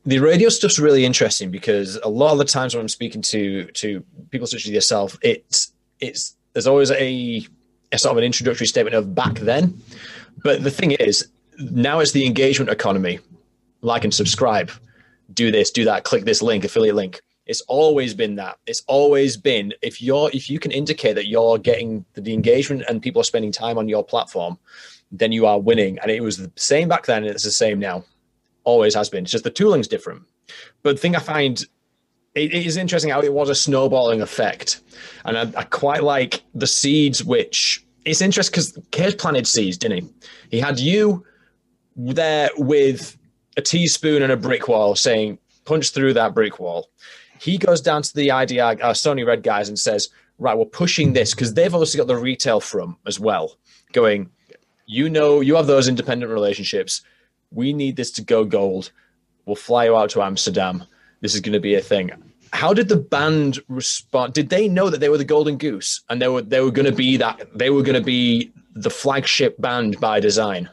the radio stuff's really interesting because a lot of the times when I'm speaking to to people such as yourself, it's it's there's always a, a sort of an introductory statement of back then. But the thing is, now it's the engagement economy. Like and subscribe, do this, do that, click this link, affiliate link. It's always been that. It's always been if you're if you can indicate that you're getting the engagement and people are spending time on your platform, then you are winning. And it was the same back then, and it's the same now always has been. It's just the tooling's different. But the thing I find it, it is interesting how it was a snowballing effect, and I, I quite like the seeds. Which it's interesting because Cees planted seeds, didn't he? He had you there with a teaspoon and a brick wall, saying punch through that brick wall. He goes down to the IDR, uh, Sony Red guys, and says, "Right, we're pushing this because they've obviously got the retail from as well." Going, you know, you have those independent relationships we need this to go gold. We'll fly you out to Amsterdam. This is going to be a thing. How did the band respond? Did they know that they were the Golden Goose and they were they were going to be that they were going to be the flagship band by design?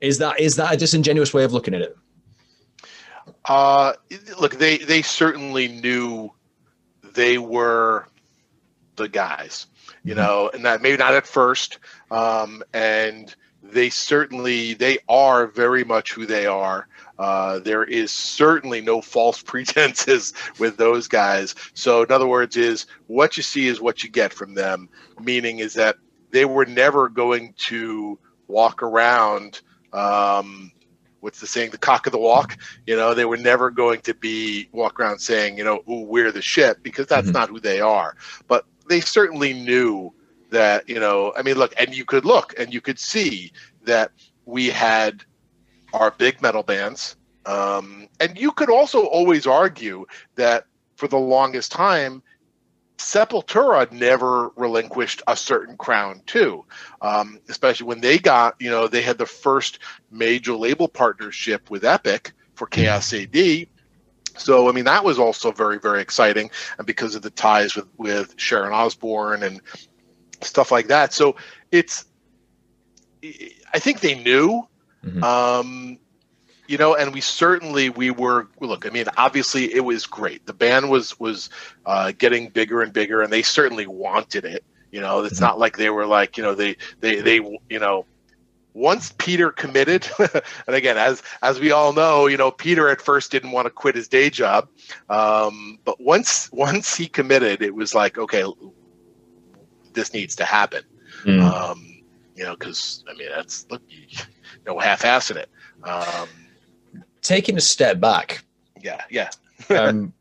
Is that is that a disingenuous way of looking at it? Uh, look, they they certainly knew they were the guys, you mm-hmm. know, and that maybe not at first, um, and they certainly they are very much who they are. Uh, there is certainly no false <laughs> pretenses with those guys. So, in other words, is what you see is what you get from them. Meaning is that they were never going to walk around. Um, what's the saying? The cock of the walk. You know, they were never going to be walk around saying, you know, "Ooh, we're the shit," because that's mm-hmm. not who they are. But they certainly knew that you know i mean look and you could look and you could see that we had our big metal bands um, and you could also always argue that for the longest time sepultura never relinquished a certain crown too um, especially when they got you know they had the first major label partnership with epic for chaos ad so I mean that was also very very exciting, and because of the ties with with Sharon Osbourne and stuff like that. So it's, I think they knew, mm-hmm. um, you know, and we certainly we were. Look, I mean, obviously it was great. The band was was uh, getting bigger and bigger, and they certainly wanted it. You know, it's mm-hmm. not like they were like you know they they they you know once Peter committed, <laughs> and again, as as we all know, you know, Peter at first didn't want to quit his day job, um, but once once he committed, it was like, okay, this needs to happen. Mm. Um, you know, because I mean that's look, <laughs> you know, half-assing it. Um, Taking a step back. Yeah, yeah. <laughs> um,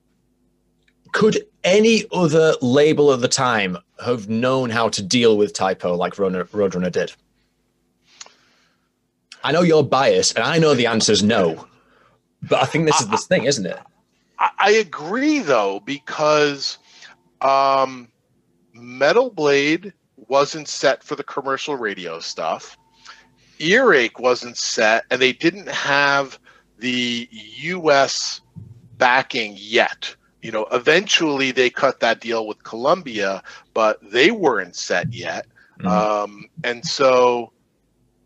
could any other label at the time have known how to deal with Type O like Roadrunner did? I know you're biased, and I know the answer is no. But I think this is this thing, isn't it? I, I agree, though, because um, Metal Blade wasn't set for the commercial radio stuff. Earache wasn't set, and they didn't have the U.S. backing yet. You know, eventually they cut that deal with Columbia, but they weren't set yet. Mm-hmm. Um, and so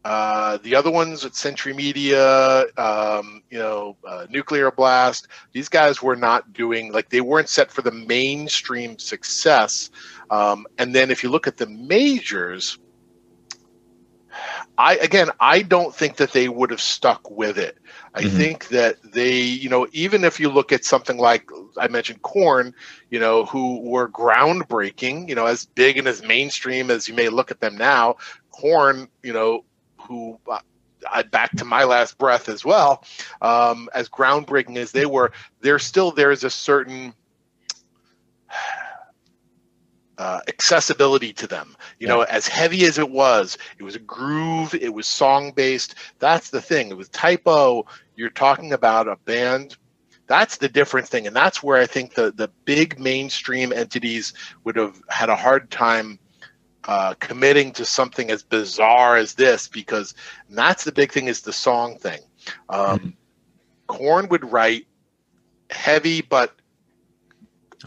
uh, the other ones at Century Media, um, you know, uh, Nuclear Blast, these guys were not doing like they weren't set for the mainstream success. Um, and then if you look at the majors, I again, I don't think that they would have stuck with it. I mm-hmm. think that they, you know, even if you look at something like I mentioned Korn, you know, who were groundbreaking, you know, as big and as mainstream as you may look at them now. Korn, you know, who uh, I, back to my last breath as well, um, as groundbreaking as they were, there still there is a certain <sighs> uh, accessibility to them. You yeah. know, as heavy as it was, it was a groove, it was song based. That's the thing. It was Type O. You're talking about a band. That's the different thing, and that's where I think the the big mainstream entities would have had a hard time uh, committing to something as bizarre as this because that's the big thing is the song thing. Um, mm-hmm. Would write heavy but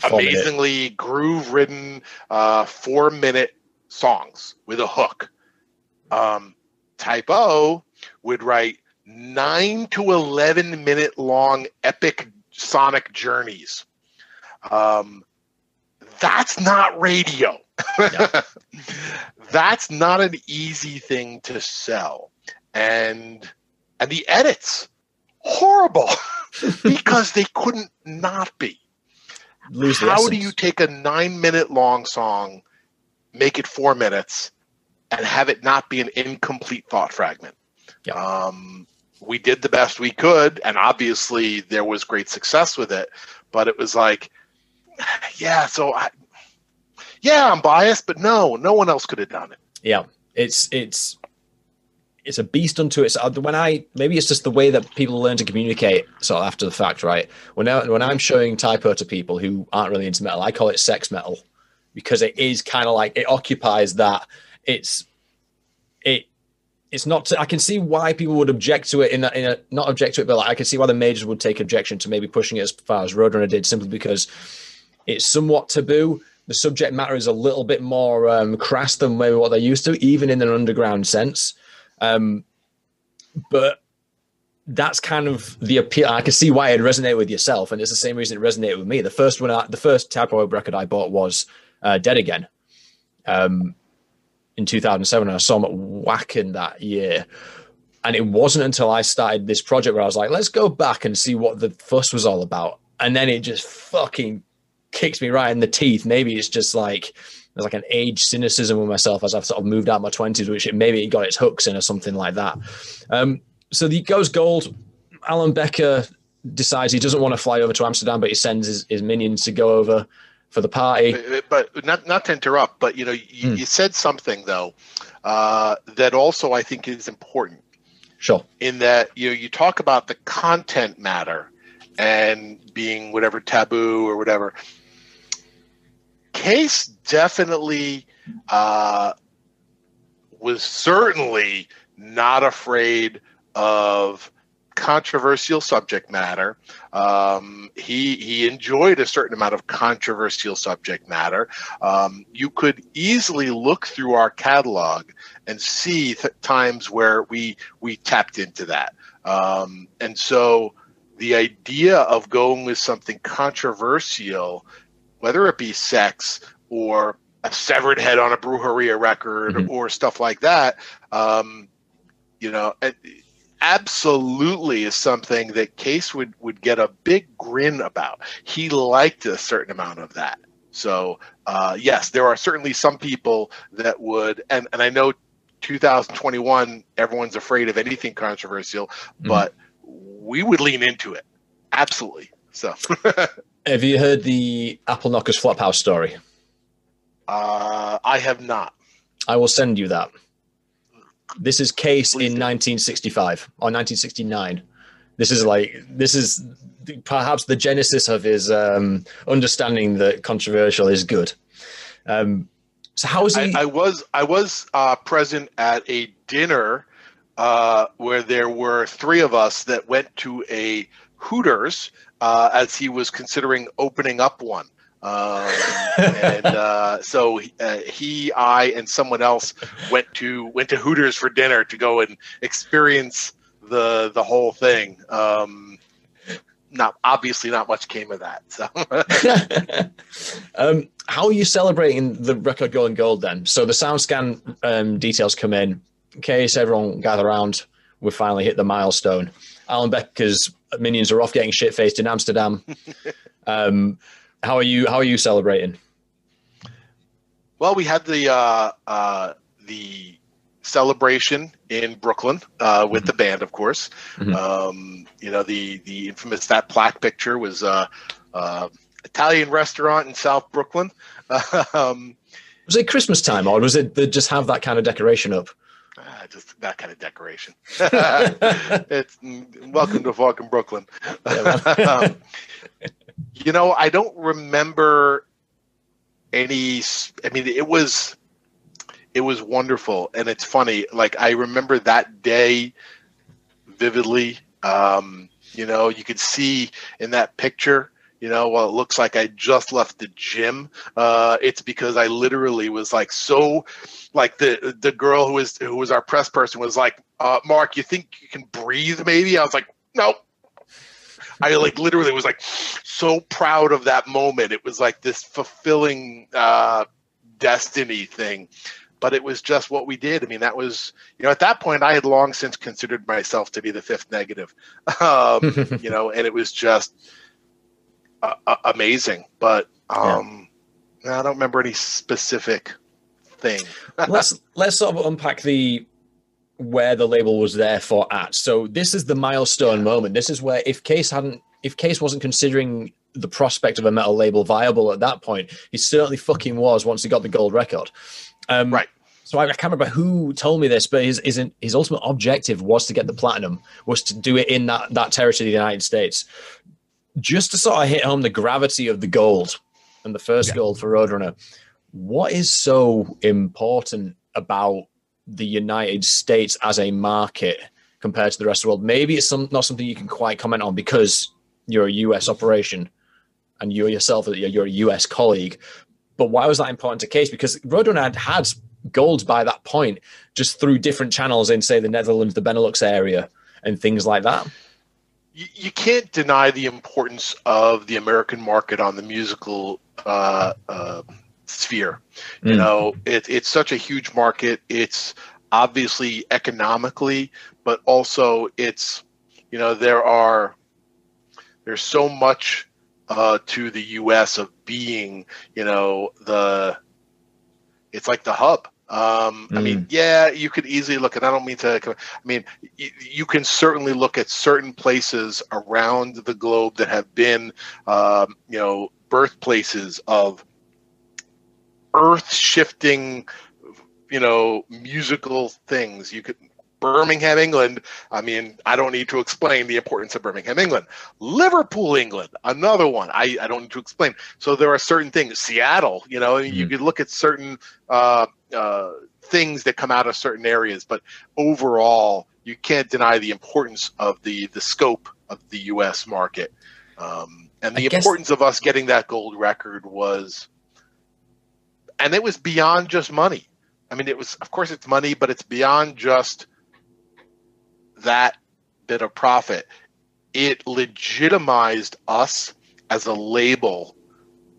amazingly groove ridden uh, four minute songs with a hook. Um, Type O would write nine to 11 minute long epic sonic journeys. Um, that's not radio. <laughs> that's not an easy thing to sell. And and the edits horrible <laughs> because they couldn't not be. Lose How do you take a 9 minute long song, make it 4 minutes and have it not be an incomplete thought fragment? Um, we did the best we could and obviously there was great success with it, but it was like <sighs> yeah, so I, yeah, I'm biased, but no, no one else could have done it. Yeah, it's it's it's a beast unto itself. Uh, when I maybe it's just the way that people learn to communicate sort of after the fact, right? When I, when I'm showing Type O to people who aren't really into metal, I call it sex metal because it is kind of like it occupies that. It's it it's not. I can see why people would object to it in a, in a not object to it, but like I can see why the majors would take objection to maybe pushing it as far as Roadrunner did, simply because it's somewhat taboo the subject matter is a little bit more um, crass than maybe what they're used to, even in an underground sense. Um, but that's kind of the appeal. I can see why it resonated with yourself, and it's the same reason it resonated with me. The first one, I, the first O record I bought was uh, Dead Again um, in 2007, and I saw them at Wacken that year. And it wasn't until I started this project where I was like, let's go back and see what the fuss was all about. And then it just fucking kicks me right in the teeth. Maybe it's just like there's like an age cynicism with myself as I've sort of moved out my twenties, which it, maybe it got its hooks in or something like that. Um, so the goes gold. Alan Becker decides he doesn't want to fly over to Amsterdam, but he sends his, his minions to go over for the party. But not not to interrupt, but you know you, hmm. you said something though uh, that also I think is important. Sure. In that you know you talk about the content matter and being whatever taboo or whatever. Cees definitely uh, was certainly not afraid of controversial subject matter. Um, he he enjoyed a certain amount of controversial subject matter. Um, you could easily look through our catalog and see th- times where we we tapped into that. Um, and so the idea of going with something controversial, whether it be sex or a severed head on a Brujeria record mm-hmm. or stuff like that, um, you know, absolutely is something that Cees would, would get a big grin about. He liked a certain amount of that. So, uh, yes, there are certainly some people that would, and, and I know 2021, everyone's afraid of anything controversial, mm-hmm. but we would lean into it. Absolutely. So, <laughs> have you heard the Apple Knockers Flophouse story? Uh, I have not. I will send you that. This is case in do. 1965 or 1969. This is like this is perhaps the genesis of his um, understanding that controversial is good. Um, so how is he? I, I was I was uh, present at a dinner uh, where there were three of us that went to a Hooters uh, as he was considering opening up one. Um, and uh, so uh, he, I, and someone else went to went to Hooters for dinner to go and experience the the whole thing. Um, not obviously, not much came of that. So, <laughs> um, how are you celebrating the record going gold then? So the SoundScan um, details come in in case everyone gather around, we finally hit the milestone. Alan Becker's minions are off getting shit faced in Amsterdam. <laughs> Um, how are you? How are you celebrating? Well, we had the uh, uh, the celebration in Brooklyn uh, with the band, of course. Mhm. Um, you know, the the infamous that plaque picture was uh, uh, Italian restaurant in South Brooklyn. <laughs> um, Was it Christmas time, or was it they just have that kind of decoration up? ah, just that kind of decoration. <laughs> it's mm, welcome to fucking Brooklyn. <laughs> um, you know, I don't remember any. I mean, it was it was wonderful, and it's funny. Like I remember that day vividly. Um, you know, you could see in that picture. You know, well, it looks like I just left the gym. Uh, it's because I literally was like so, like the the girl who was who was our press person was like, uh, "Mark, you think you can breathe? Maybe?" I was like, "Nope." I like literally was like so proud of that moment. It was like this fulfilling uh, destiny thing, but it was just what we did. I mean, that was you know at that point I had long since considered myself to be the fifth negative, um, <laughs> you know, and it was just uh, uh, amazing. But um, I don't remember any specific thing. let's let's sort of unpack the where the label was there for at. So this is the milestone moment. This is where if Cees hadn't if Cees wasn't considering the prospect of a metal label viable at that point, he certainly fucking was once he got the gold record. Um, Right. So I, I can't remember who told me this, but his, his his ultimate objective was to get the platinum, was to do it in that that territory of the United States, just to sort of hit home the gravity of the gold and the first gold for Roadrunner. What is so important about the United States as a market compared to the rest of the world? Maybe it's some, not something you can quite comment on because you're a US operation and you yourself you're a US colleague. But why was that important to Cees? Because Roadrunner had had gold by that point, just through different channels in, say, the Netherlands, the Benelux area, and things like that. you, you can't deny the importance of the American market on the musical uh, uh, sphere. You Mm. know, it, it's such a huge market. It's obviously economically, but also it's you know there are there's so much uh, to the U.S. of being you know the it's like the hub. Um, I mean, yeah, you could easily look at. I don't mean to. I mean, y- you can certainly look at certain places around the globe that have been, um, you know, birthplaces of earth-shifting, you know, musical things. You could Birmingham, England. I mean, I don't need to explain the importance of Birmingham, England. Liverpool, England, another one. I, I don't need to explain. So there are certain things. Seattle, you know, you Mhm. could look at certain uh, uh, things that come out of certain areas, but overall, you can't deny the importance of the the scope of the U.S. market. Um, and the importance of us getting that gold record was, and it was beyond just money. I mean, it was, of course, it's money, but it's beyond just that bit of profit. It legitimized us as a label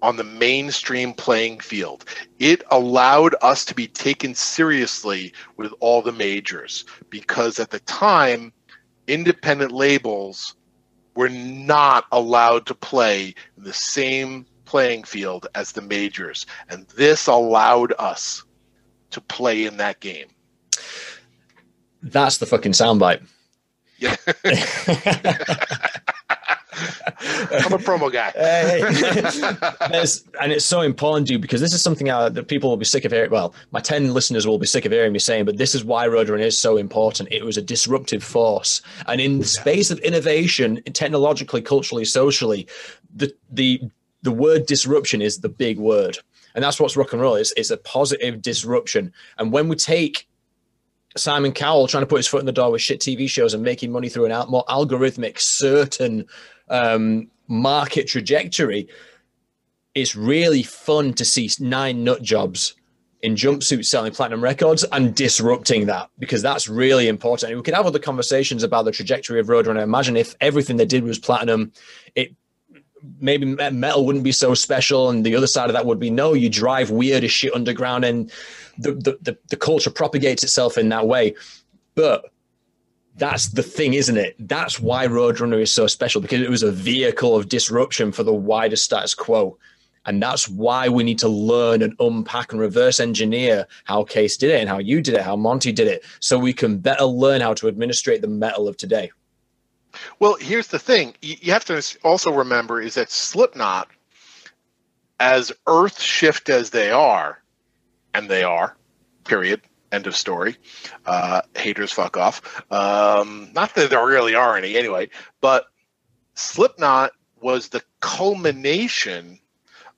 on the mainstream playing field. It allowed us to be taken seriously with all the majors because at the time, independent labels were not allowed to play in the same playing field as the majors. And this allowed us to play in that game. That's the fucking soundbite. Yeah. <laughs> I'm a promo guy. Hey. There's- and it's so important, dude, because this is something uh, that people will be sick of hearing. Well, my 10 listeners will be sick of hearing me saying, but this is why Roadrunner is so important. It was a disruptive force. And in the space of innovation, technologically, culturally, socially, the, the, the word disruption is the big word. And that's what's rock and roll is. It's a positive disruption. And when we take Simon Cowell trying to put his foot in the door with shit TV shows and making money through an al- more algorithmic, certain um, market trajectory, it's really fun to see nine nut jobs in jumpsuits selling platinum records and disrupting that because that's really important. And we could have other conversations about the trajectory of Roadrunner. Imagine if everything they did was platinum, it maybe metal wouldn't be so special. And the other side of that would be no, you drive weird as shit underground and the, the, the, the culture propagates itself in that way. But that's the thing, isn't it? That's why Roadrunner is so special because it was a vehicle of disruption for the wider status quo. And that's why we need to learn and unpack and reverse engineer how Cees did it and how you did it, how Monte did it, so we can better learn how to administrate the metal of today. Well, here's the thing you have to also remember is that Slipknot, as earth shift as they are, and they are, period, end of story. Uh, haters fuck off. Um, not that there really are any anyway, but Slipknot was the culmination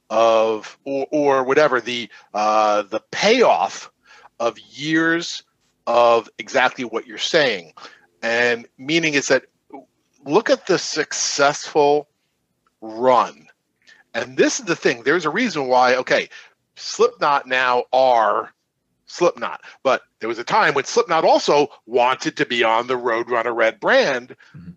of or, or whatever the uh, the payoff of years of exactly what you're saying and meaning is that look at the successful run. And this is the thing. There's a reason why okay slipknot now are slipknot. But there was a time when slipknot also wanted to be on the roadrunner red brand. Mm-hmm.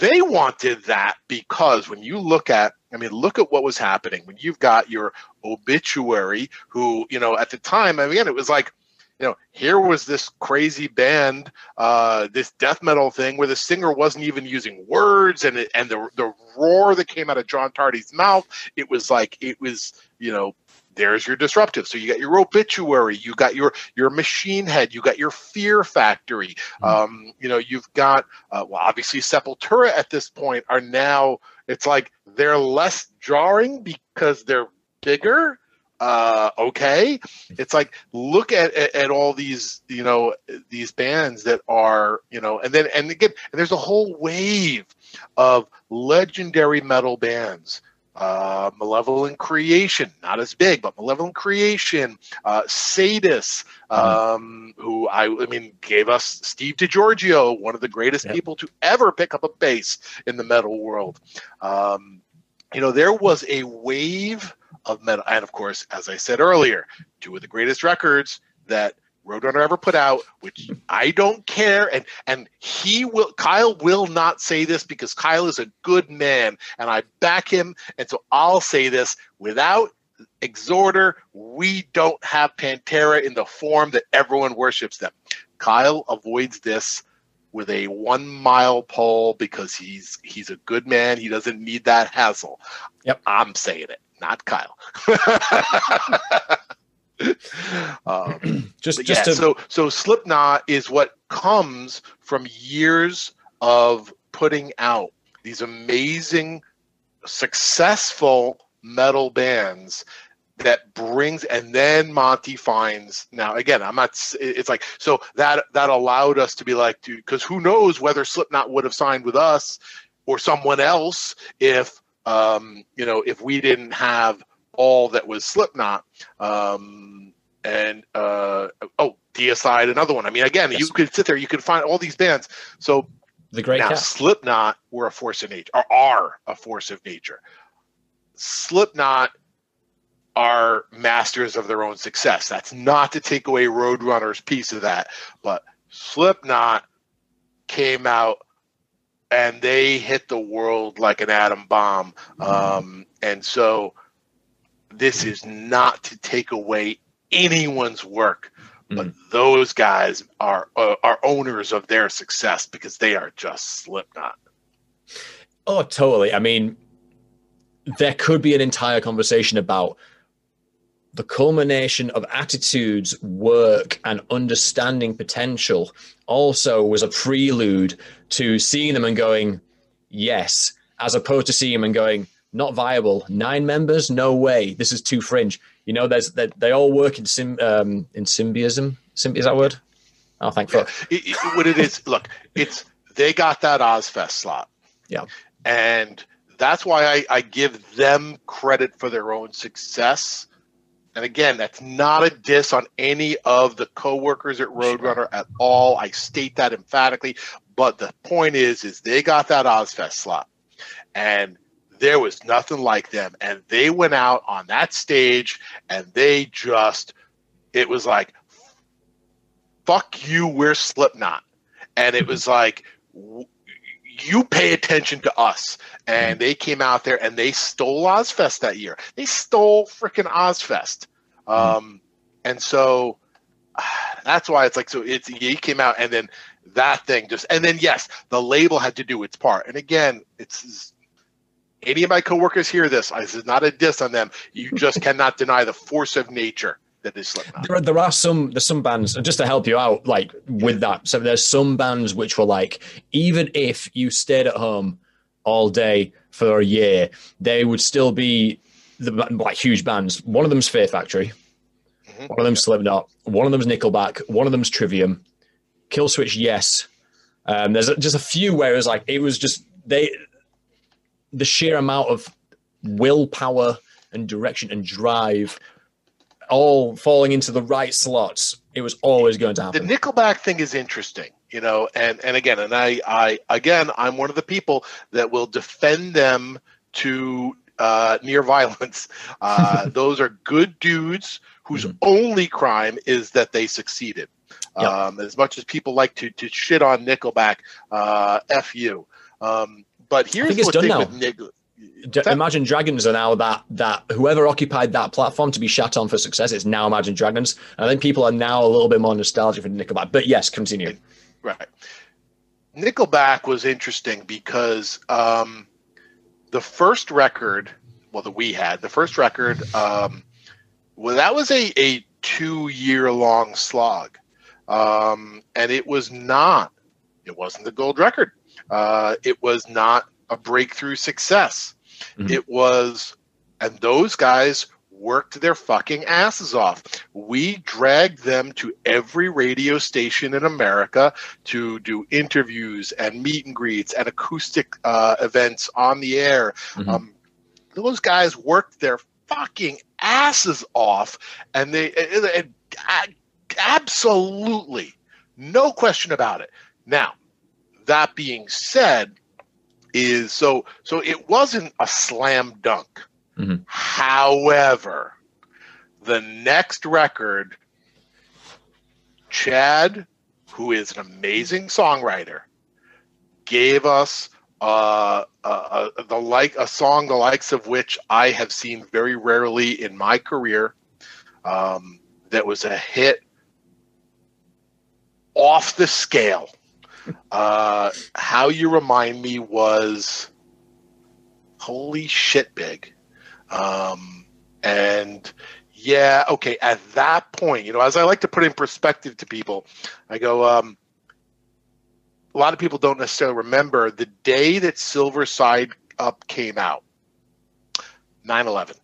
they wanted that because when you look at I mean, look at what was happening. When you've got your obituary, who, you know, at the time, I mean, again, it was like, you know, here was this crazy band, uh, this death metal thing where the singer wasn't even using words, and it, and the the roar that came out of John Tardy's mouth, it was like it was, you know, there's your disruptive. So you got your obituary, you got your your machine head, you got your fear factory. Mm-hmm. Um, you know, you've got uh, well, obviously Sepultura at this point are now. It's like they're less jarring because they're bigger. Uh, okay, it's like look at, at, at all these you know these bands that are you know, and then and again, and there's a whole wave of legendary metal bands uh, Malevolent Creation, not as big, but Malevolent Creation, uh, Sadus, mm-hmm. um, who I, I mean, gave us Steve DiGiorgio, one of the greatest yep. people to ever pick up a bass in the metal world. Um, you know, there was a wave of metal, and of course, as I said earlier, two of the greatest records that Roadrunner ever put out, which I don't care, and and he will Kyle will not say this because Kyle is a good man, and I back him, and so I'll say this without Exhorder, we don't have Pantera in the form that everyone worships them. Kyle avoids this with a one mile pole because he's he's a good man. He doesn't need that hassle. Yep. I'm saying it, not Kyle. <laughs> um, <clears throat> just, just yeah, to... so so Slipknot is what comes from years of putting out these amazing, successful metal bands that brings and then Monte finds now again i'm not it's like so that that allowed us to be like dude because who knows whether slipknot would have signed with us or someone else if um you know if we didn't have all that was slipknot um and uh, oh, Deicide, another one. I mean, again, yes. you could sit there, you could find all these bands. So the great now, Slipknot were a force of nature, or are a force of nature. Slipknot are masters of their own success. That's not to take away Roadrunner's piece of that, but Slipknot came out and they hit the world like an atom bomb. Um, and so this is not to take away anyone's work, but mm. those guys are uh, are owners of their success because they are just Slipknot. Oh, totally. I mean, there could be an entire conversation about the culmination of attitudes, work, and understanding potential also was a prelude to seeing them and going, yes, as opposed to seeing them and going, not viable. Nine members? No way. This is too fringe. You know, there's they, they all work in sim um, in symbiotism. Sim, is that word? Oh, thank yeah. It, it, what it is, look, it's they got that Ozzfest slot. Yeah, and that's why I, I give them credit for their own success. And again, that's not a diss on any of the co-workers at Roadrunner at all. I state that emphatically. But the point is, is they got that Ozzfest slot, and there was nothing like them. And they went out on that stage and they just, it was like, fuck you, we're Slipknot. And it mm-hmm. was like, you pay attention to us. And they came out there and they stole Ozzfest that year. They stole freaking Ozzfest. Um, and so <sighs> that's why it's like, so it's, he came out and then that thing just and then yes, the label had to do its part. And again, it's any of my coworkers hear this, this is not a diss on them. You just <laughs> cannot deny the force of nature that is Slipknot. There are, there are some there's some bands just to help you out like with that. So there's some bands which were like even if you stayed at home all day for a year, they would still be the like huge bands. One of them's Fear Factory, mm-hmm. one of them's Slipknot, one of them's Nickelback, one of them's Trivium, Killswitch. Yes, um, there's just a few where it was like it was just they the sheer amount of willpower and direction and drive all falling into the right slots, it was always going to happen. The Nickelback thing is interesting, you know, and and again, and I I again, I'm one of the people that will defend them to uh, near <laughs> violence. Uh, <laughs> those are good dudes whose mm-hmm. only crime is that they succeeded. Yep. Um, as much as people like to to shit on Nickelback, uh, f you. Um, but here's the thing now. with Nickelback. Imagine Dragons are now that that whoever occupied that platform to be shot on for success is now Imagine Dragons. And I think people are now a little bit more nostalgic for Nickelback. But yes, continue. Right. Nickelback was interesting because um, the first record, well, that we had, the first record, um, well, that was a, a two year long slog. Um, and it was not, it wasn't the gold record. Uh, it was not a breakthrough success. Mm-hmm. It was, and those guys worked their fucking asses off. We dragged them to every radio station in America to do interviews and meet and greets and acoustic uh, events on the air. Mm-hmm. Um, those guys worked their fucking asses off, and they and, and, absolutely no question about it. Now, that being said, is so so it wasn't a slam dunk. Mm-hmm. However, the next record, Chad, who is an amazing songwriter, gave us uh, uh, uh, the like a song the likes of which I have seen very rarely in my career. Um, that was a hit off the scale. Uh, How You Remind Me was holy shit big. Um, and yeah, okay, at that point, you know, as I like to put in perspective to people, I go, um, a lot of people don't necessarily remember the day that Silver Side Up came out 9 11.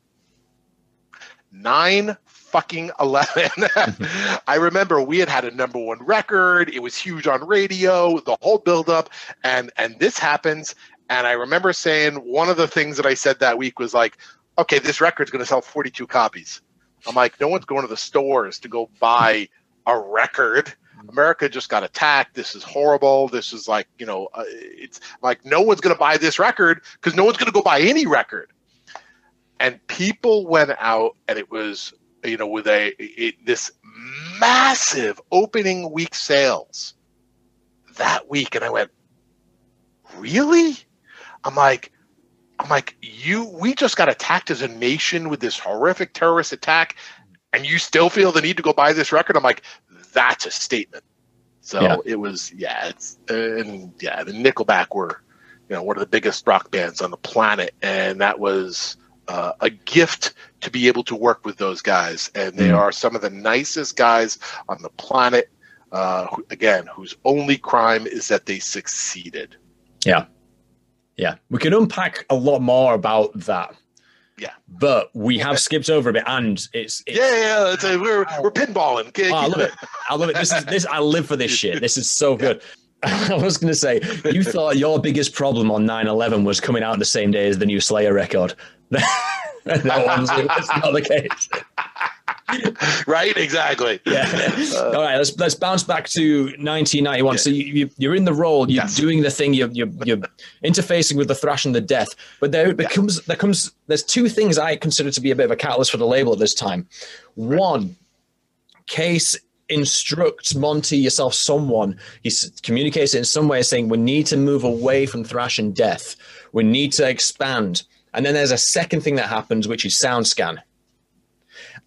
9 fucking 11. <laughs> I remember we had had a number one record. It was huge on radio, the whole buildup, and and this happens. And I remember saying one of the things that I said that week was like, okay, this record's going to sell 42 copies. I'm like, no one's going to the stores to go buy a record. America just got attacked. This is horrible. This is like, you know, uh, it's like no one's going to buy this record because no one's going to go buy any record. And people went out, and it was you know, with a it, this massive opening week sales that week, and I went, really? I'm like, I'm like, you, we just got attacked as a nation with this horrific terrorist attack, and you still feel the need to go buy this record? I'm like, that's a statement. So yeah. it was, yeah, it's, and yeah, the Nickelback were, you know, one of the biggest rock bands on the planet, and that was uh, a gift to be able to work with those guys. And they mm. are some of the nicest guys on the planet. Uh, who, again, whose only crime is that they succeeded. Yeah. Yeah. We can unpack a lot more about that. Yeah. But we have skipped over a bit and it's, it's Yeah, yeah, it's a, we're we're pinballing. Oh, I love it. I love it. This is this I live for this shit. This is so <laughs> good. Yeah. <laughs> I was going to say, you thought your biggest problem on 9 11 was coming out the same day as the new Slayer record. <laughs> honestly, that's not the case. right? Exactly. Yeah. Uh, All right. Let's let's bounce back to 1991. Yeah. So you, you are in the role. You're yes. doing the thing. You're, you're you're interfacing with the thrash and the death. But there becomes yeah. there comes there's two things I consider to be a bit of a catalyst for the label at this time. One, Cees instructs Monte yourself someone. He communicates it in some way, saying we need to move away from thrash and death. We need to expand. And then there's a second thing that happens, which is SoundScan.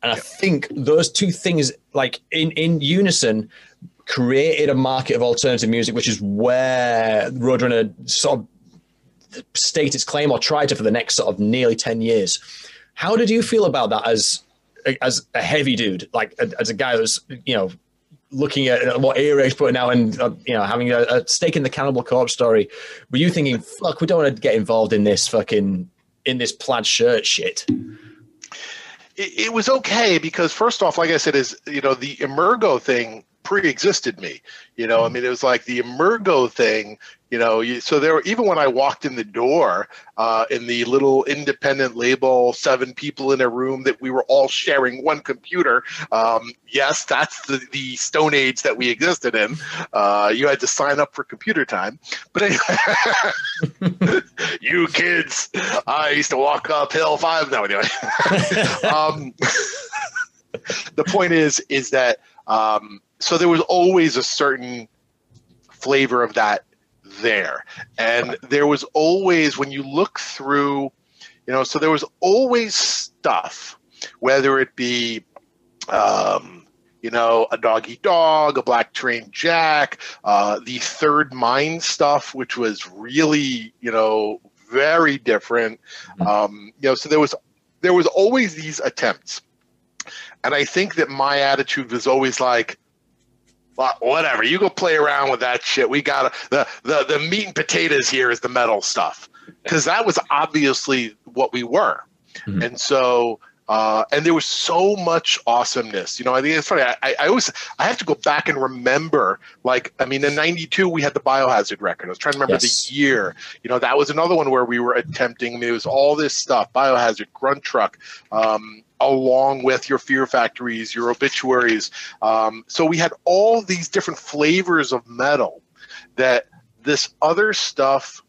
And I think those two things, like in, in unison, created a market of alternative music, which is where Roadrunner sort of state its claim or tried to for the next sort of nearly 10 years. How did you feel about that as as a heavy dude, like as a guy that's you know looking at what Earwig's putting out and uh, you know having a, a, stake in the Cannibal Corpse story? Were you thinking, "Fuck, we don't want to get involved in this fucking in this plaid shirt shit"? It, it was okay because first off, like I said, is you know the Emergo thing pre-existed me. You know, I mean, it was like the Emergo thing you know? You, so there Were, even when i walked in the door uh, in the little independent label seven people in a room that we were all sharing one computer um, yes that's the, the stone age that we existed in. Uh, you had to sign up for computer time. But anyway, <laughs> you kids i used to walk uphill five no anyway. <laughs> <laughs> Um, the point is is that um, so there was always a certain flavor of that there. And there was always, when you look through, you know, so there was always stuff, whether it be, um, you know, a Dog Eat Dog, a black train jack, uh, the third mind stuff, which was really, you know, very different. Mm-hmm. Um, you know, so there was there was always these attempts, and I think that my attitude was always like, whatever. You go play around with that shit. We got the the the meat and potatoes here is the metal stuff because that was obviously what we were, mm-hmm. and so. Uh, and there was so much awesomeness. You know, I think it's funny. I, I always I have to go back and remember. Like, I mean, in '92 we had the Biohazard record. I was trying to remember yes. the year. You know, that was another one where we were attempting. I mean, it was all this stuff: Biohazard, Gruntruck, um, along with your fear factories, your obituaries. Um, so we had all these different flavors of metal that this other stuff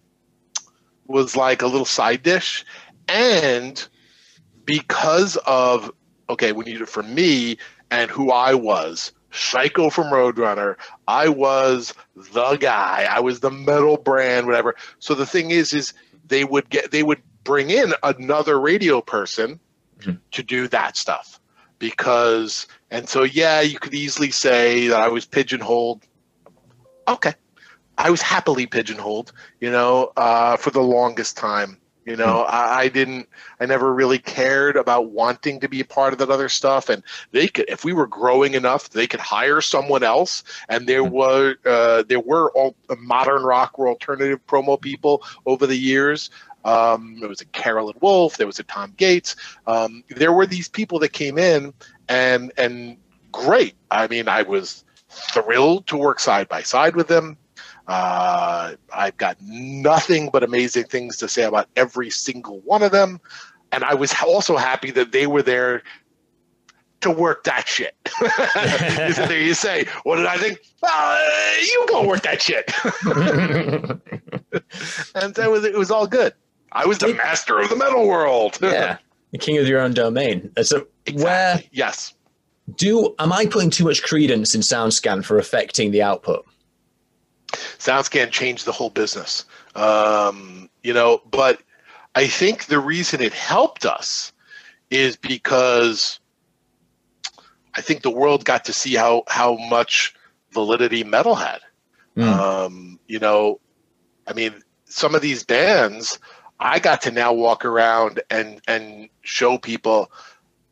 was like a little side dish. And because of, okay, we need it for me and who I was, Psycho from Roadrunner, I was the guy. I was the metal brand, whatever. So the thing is, is they would get, they would bring in another radio person mm-hmm. to do that stuff. Because and so yeah you could easily say that i was pigeonholed. Okay. I was happily pigeonholed you know uh, for the longest time you know. Mm-hmm. I, I, didn't i never really cared about wanting to be a part of that other stuff. And they could if we were growing enough they could hire someone else. And there mm-hmm. were uh, there were all modern rock or alternative promo people over the years um, was a Carolyn Wolf. There was a Tom Gates. Um, there were these people that came in and and great. I mean, I was thrilled to work side by side with them. Uh, I've got nothing but amazing things to say about every single one of them. And I was also happy that they were there to work that shit. <laughs> there you say, what did I think? Uh, you go work that shit. <laughs> and so it was, it was all good. I was the master of the metal world. <laughs> yeah, the king of your own domain. Uh, so exactly. where? Yes. Do am I putting too much credence in SoundScan for affecting the output? SoundScan changed the whole business. Um, you know, but I think the reason it helped us is because I think the world got to see how how much validity metal had. Mm. Um, you know, I mean, some of these bands I got to now walk around and and show people,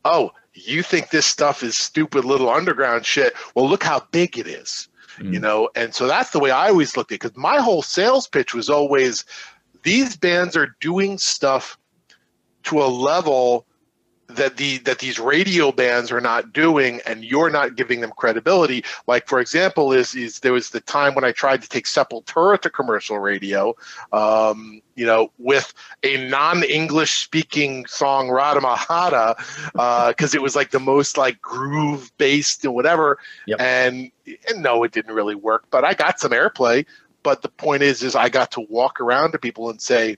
oh, you think this stuff is stupid little underground shit? Well, look how big it is, mm. you know. And so that's the way I always looked at it because my whole sales pitch was always these bands are doing stuff to a level that the that these radio bands are not doing and you're not giving them credibility. Like for example is is there was the time when i tried to take sepultura to commercial radio um, you know with a non-english speaking song Ratamahatta because uh, <laughs> it was like the most like groove based and whatever. Yep. and, and no it didn't really work but i got some airplay. But the point is is i got to walk around to people and say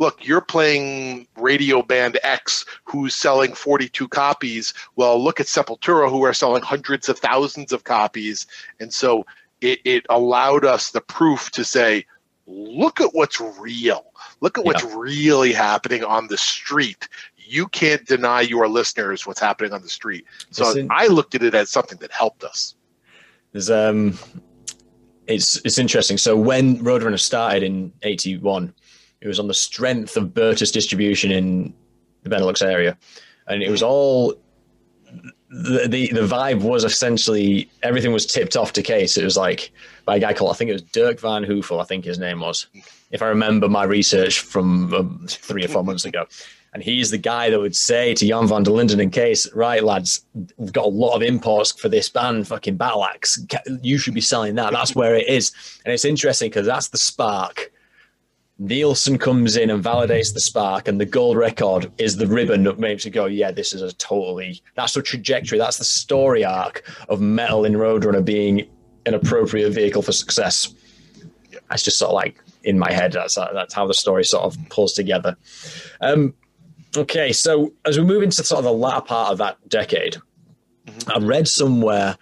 look, you're playing radio band X who's selling 42 copies. Well, look at Sepultura who are selling hundreds of thousands of copies. And so it, it allowed us the proof to say, look at what's real. Look at what's yeah. really happening on the street. You can't deny your listeners what's happening on the street. So Listen, I looked at it as something that helped us. There's um, it's it's interesting. So when Roadrunner started in '81, it was on the strength of Bertus distribution in the Benelux area, and it was all the, the the vibe was essentially everything was tipped off to Cees. It was like by a guy called I think it was Dirk Van Hoofel, I think his name was, if I remember my research from um, three or four months ago. And he's the guy that would say to Jan van der Linden in Cees, right, lads, we've got a lot of imports for this band, fucking Battle Axe. You should be selling that. That's where it is. And it's interesting because that's the spark Nielsen comes in and validates the spark, and the gold record is the ribbon that makes you go, yeah, this is a totally that's the trajectory, that's the story arc of metal in Roadrunner being an appropriate vehicle for success. That's just sort of like in my head. That's that's how the story sort of pulls together. Um, okay, so as we move into sort of the latter part of that decade, mm-hmm. I read somewhere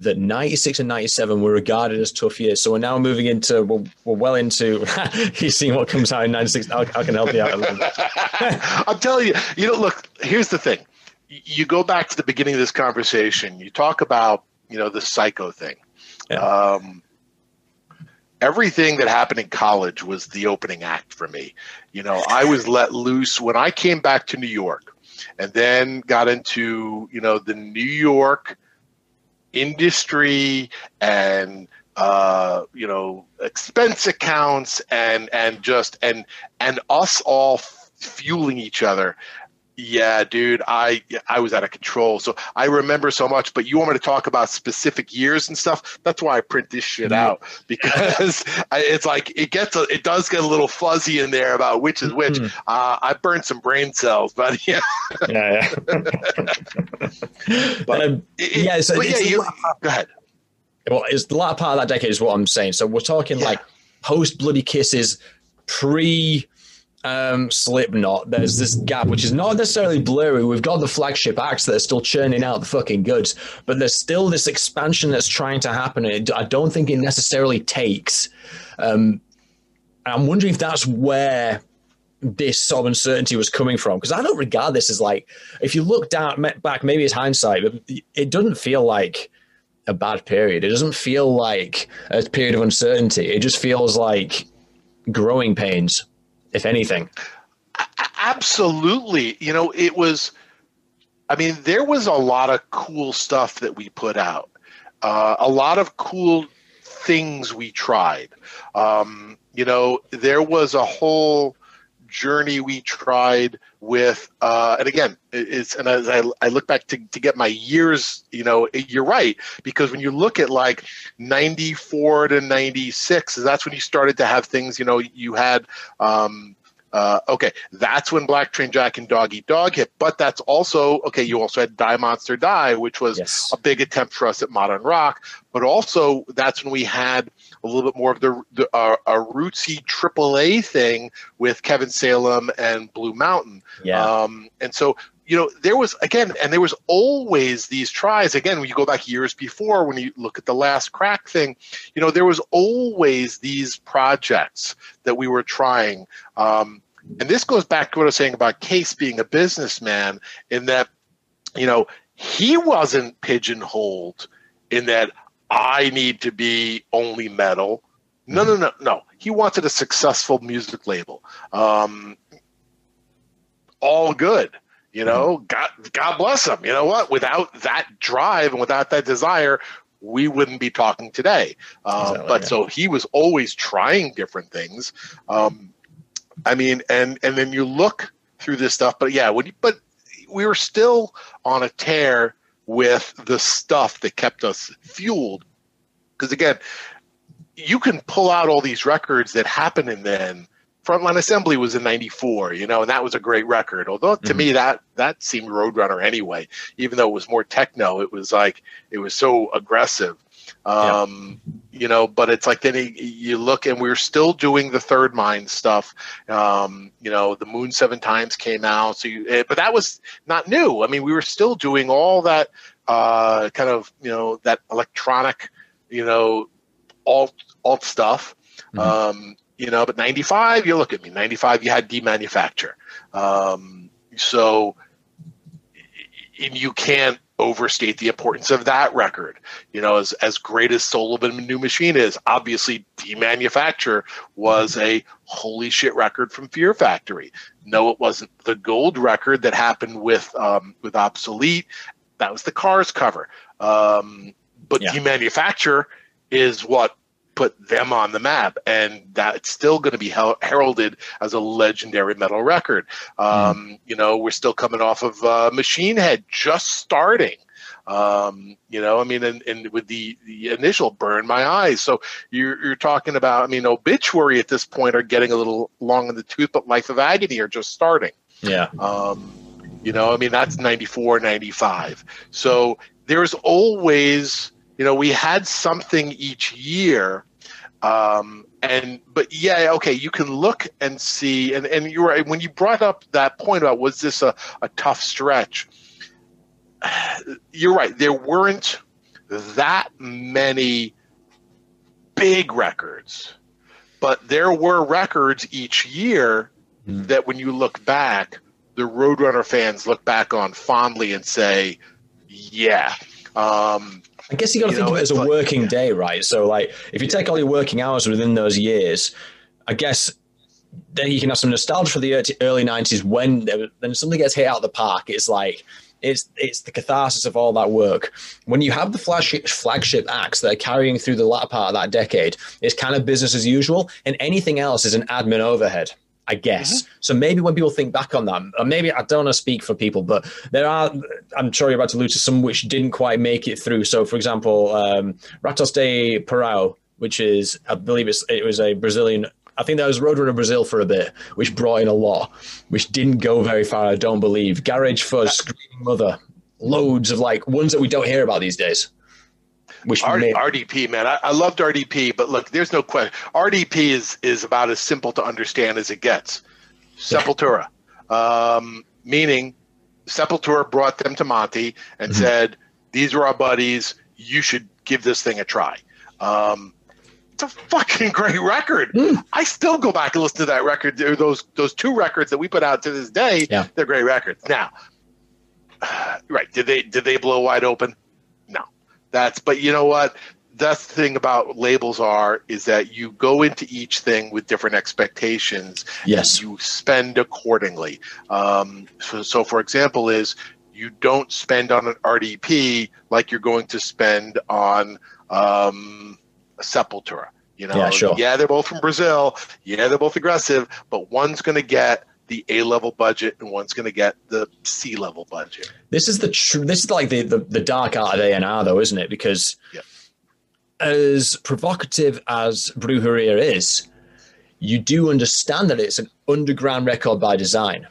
that 96 and 97 were regarded as tough years. So we're now moving into, we're, we're well into, <laughs> you've seen what comes out in 96. I, I can help you out a little bit. <laughs> I'm telling you, you know, look, here's the thing. You go back to the beginning of this conversation, you talk about, you know, the psycho thing. Yeah. Um, everything that happened in college was the opening act for me. You know, I was let loose when I came back to New York and then got into, you know, the New York – industry and uh, you know expense accounts and and just and and us all fueling each other yeah dude i i was out of control. So i remember so much but you want me to talk about specific years and stuff? That's why i print this shit out <laughs> because I, it's like it gets a, it does get a little fuzzy in there about which is which. Mm-hmm. uh, i burned some brain cells but <laughs> yeah yeah, yeah. <laughs> but um, yeah so but yeah you, go ahead. Well it's the latter part of that decade is what i'm saying. So we're talking yeah. like post bloody kisses pre um, Slipknot, there's this gap, which is not necessarily blurry. We've got the flagship acts that are still churning out the fucking goods, but there's still this expansion that's trying to happen. And I don't think it necessarily takes. Um, I'm wondering if that's where this sort of uncertainty was coming from because I don't regard this as like if you look down back maybe it's hindsight but it doesn't feel like a bad period it doesn't feel like a period of uncertainty it just feels like growing pains if anything. Absolutely. You know, it was, I mean, there was a lot of cool stuff that we put out, uh, a lot of cool things we tried. Um, you know, there was a whole journey we tried with uh, and again it's and as I, I look back to, to get my years you know you're right because when you look at like 94 to 96 that's when you started to have things you know you had um, uh, okay, that's when Black Train Jack and Dog Eat Dog hit. But that's also okay. You also had Die Monster Die, which was yes. a big attempt for us at modern rock. But also that's when we had a little bit more of the, the uh, a rootsy AAA thing with Kevin Salem and Blue Mountain. Yeah. Um, and so you know there was again, and there was always these tries. Again, when you go back years before, when you look at the last crack thing, you know there was always these projects that we were trying. Um, and this goes back to what I was saying about Cees being a businessman, in that you know he wasn't pigeonholed in that I need to be only metal. No, no, no, no. He wanted a successful music label. Um, all good. You know, God, God bless him. You know what? Without that drive and without that desire, we wouldn't be talking today. Um, exactly, but yeah. so he was always trying different things. Um, I mean, and and then you look through this stuff, but yeah, when you, but we were still on a tear with the stuff that kept us fueled. Because again, you can pull out all these records that happened and then Frontline Assembly was in '94, you know, and that was a great record. Although to mm-hmm. me that that seemed Roadrunner anyway, even though it was more techno. It was like it was so aggressive, um, yeah. you know. But it's like then he, you look, and we are still doing the Third Mind stuff. Um, you know, the Moon Seven Times came out, so you, eh, but that was not new. I mean, we were still doing all that uh, kind of you know that electronic, you know, alt alt stuff. Mm-hmm. Um, you know, but 95, you look at me, 95, you had demanufacture. Um, so and you can't overstate the importance of that record. You know, as as great as Soul of a New Machine is, obviously Demanufacture was a holy shit record from Fear Factory. No, it wasn't the gold record that happened with um, with Obsolete. That was the Cars cover. Um, but Yeah. Demanufacture is what put them on the map, and that's still going to be hel- heralded as a legendary metal record. Um, You know, we're still coming off of uh, Machine Head just starting. Um, you know, I mean, and, and with the, the initial burn my eyes. So you're, you're talking about, I mean, obituary at this point are getting a little long in the tooth, but life of agony are just starting. Yeah. Um, you know, I mean, that's 94, 95. So there's always, you know, we had something each year. Um, and, but yeah, okay, you can look and see, and, and you're right. When you brought up that point about was this a, a tough stretch? You're right. There weren't that many big records, but there were records each year Hmm. that when you look back, the Roadrunner fans look back on fondly and say, yeah. Um, I guess you got to think know, of it as a like- working day, right? So, like, if you take all your working hours within those years, I guess then you can have some nostalgia for the early- early '90s when then something gets hit out of the park. It's like it's it's the catharsis of all that work. When you have the flagship flagship acts that are carrying through the latter part of that decade, it's kind of business as usual, and anything else is an admin overhead. I guess. So maybe when people think back on that, or maybe I don't want to speak for people, but there are, I'm sure you're about to allude to some which didn't quite make it through. So, for example, um, Ratos de Parao, which is, I believe it's, it was a Brazilian, I think that was Roadrunner Brazil for a bit, which brought in a lot, which didn't go very far, I don't believe. Garage Fuzz, Screaming Mother, loads of like ones that we don't hear about these days. Which R- may- RDP, man, I, I loved RDP, but look, there's no question. RDP is is about as simple to understand as it gets. Sepultura, <laughs> um, meaning Sepultura brought them to Monte and Mhm. said, "These are our buddies. You should give this thing a try." Um, it's a fucking <laughs> great record. Mm. I still go back and listen to that record. Those those two records that we put out to this day, Yeah. they're great records. Now, <sighs> right? Did they did they blow wide open? That's but you know what? That's the thing about labels are is that you go into each thing with different expectations yes. you spend accordingly. Um, so, so, for example, is you don't spend on an RDP like you're going to spend on um, a Sepultura. You know, Yeah, sure. yeah, they're both from Brazil. Yeah, they're both aggressive, but one's going to get the A level budget and one's going to get the C level budget. This is the true. this is like the, the the dark art of A&R though, isn't it? Because Yeah. as provocative as Brujeria is, you do understand that it's an underground record by design.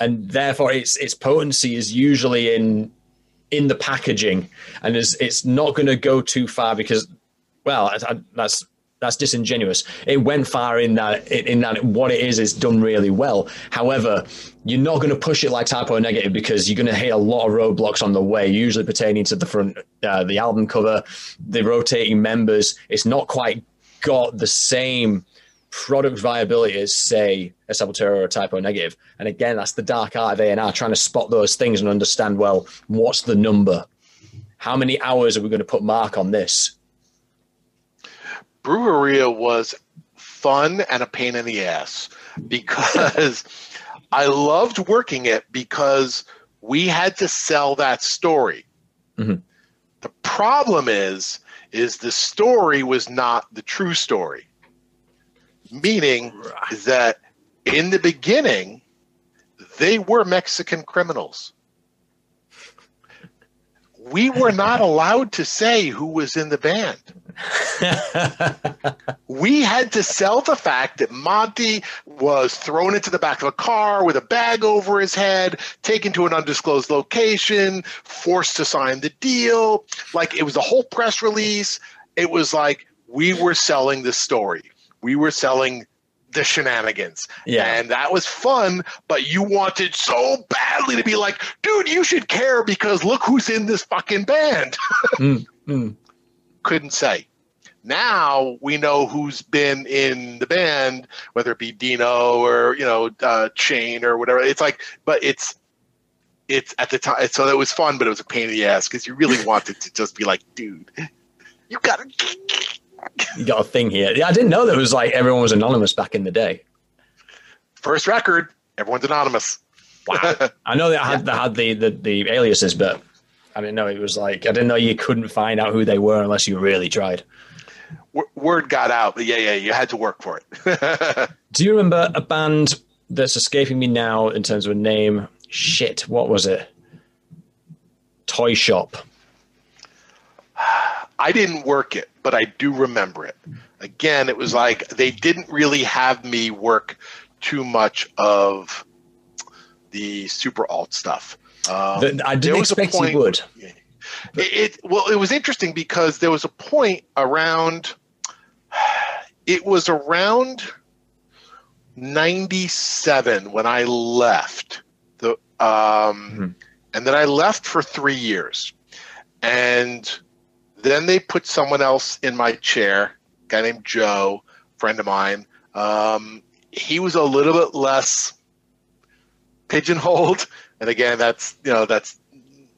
And therefore its its potency is usually in in the packaging and is it's not going to go too far because well, I, I, that's that's disingenuous. It went far in that in that what it is is done really well. However, you're not going to push it like Type O Negative because you're going to hit a lot of roadblocks on the way, usually pertaining to the front, uh, the album cover, the rotating members. It's not quite got the same product viability as say a Sepultura or a Type O Negative. And again, that's the dark art of A&R, trying to spot those things and understand, well, what's the number? How many hours are we going to put mark on this? Brujeria was fun and a pain in the ass because I loved working it because we had to sell that story. Mhm. The problem is is the story was not the true story. Meaning is that in the beginning they were Mexican criminals. We were not <laughs> allowed to say who was in the band <laughs> we had to sell the fact that Monte was thrown into the back of a car with a bag over his head, taken to an undisclosed location, forced to sign the deal. Like it was a whole press release. It was like we were selling the story. We were selling the shenanigans. yeah. And that was fun, but you wanted so badly to be like, dude, you should care because look who's in this fucking band. <laughs> Mm, mm. Couldn't say. Now we know who's been in the band, whether it be Dino or you know uh, Shane or whatever. It's like, but it's it's at the time. So that was fun, but it was a pain in the ass because you really wanted to just be like, dude, you gotta. <laughs> You got a thing here. Yeah, I didn't know that it was like everyone was anonymous back in the day. First record, everyone's anonymous. Wow. <laughs> I know they had, they had the, the, the aliases, but I didn't know it was like, I didn't know you couldn't find out who they were unless you really tried. W- word got out, but yeah, yeah, you had to work for it. <laughs> Do you remember a band that's escaping me now in terms of a name? Shit, what was it? Toy Shop. <sighs> I didn't work it, but I do remember it. Again, it was like they didn't really have me work too much of the super alt stuff. Um, the, I didn't expect point, you would. It, it, well, it was interesting because there was a point around. <sighs> It was around '97 when I left the, um, mm-hmm. and then I left for three years, and then they put someone else in my chair, a guy named Joe, friend of mine. Um, he was a little bit less pigeonholed, and again, that's you know that's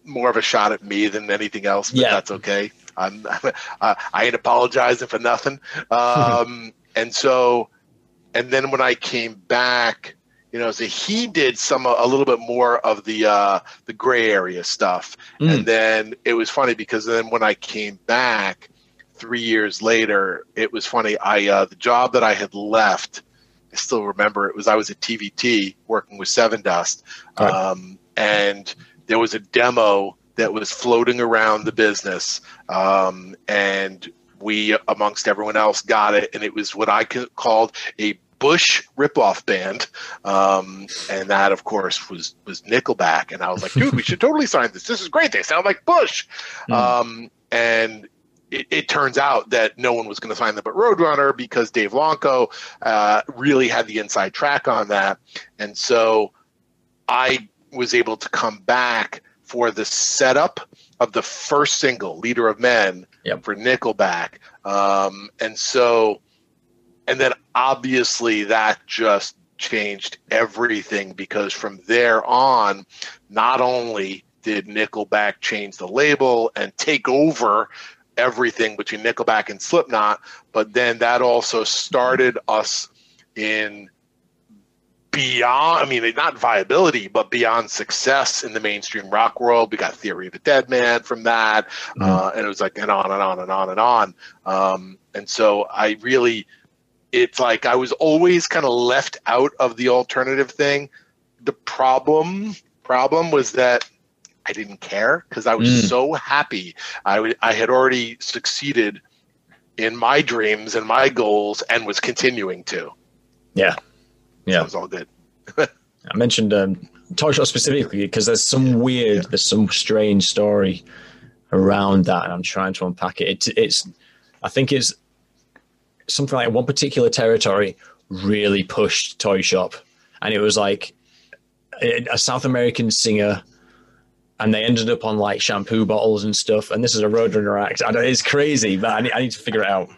more of a shot at me than anything else. But yeah. that's okay. I'm, <laughs> I ain't apologizing for nothing. Um, <laughs> and so, and then when I came back, you know, so he did some a little bit more of the uh, the gray area stuff, mm. and then it was funny because then when I came back three years later, it was funny. I uh, the job that I had left, I still remember it was I was at TVT working with Sevendust, right. um, and there was a demo that was floating around the business, um, and we amongst everyone else got it, and it was what I called a Bush ripoff band, um, and that of course was was Nickelback. And I was like, dude, we should totally sign this. This is great. They sound like Bush. Mm. Um, and it, it, turns out that no one was going to sign them but Roadrunner because Dave Loncao uh, really had the inside track on that, and so I was able to come back for the setup of the first single, "Leader of Men," yep. for Nickelback, um, and so and then obviously that just changed everything because from there on, not only did Nickelback change the label and take over everything between Nickelback and Slipknot, but then that also started us in beyond, I mean, not viability, but beyond success in the mainstream rock world. We got Theory of the Dead Man from that. Mm-hmm. Uh, and it was like, and on and on and on and on. Um, and so I really, it's like I was always kind of left out of the alternative thing. The problem problem was that I didn't care because I was mm. so happy. I, w- I had already succeeded in my dreams and my goals and was continuing to. Yeah. Yeah. So it was all good. <laughs> I mentioned um, Toy Shop specifically because there's some weird, yeah. there's some strange story around that, and I'm trying to unpack it. it. It's, I think it's something like one particular territory really pushed Toy Shop, and it was like a South American singer and they ended up on like shampoo bottles and stuff. And this is a Roadrunner act. I it's crazy, but I need, I need, to figure it out.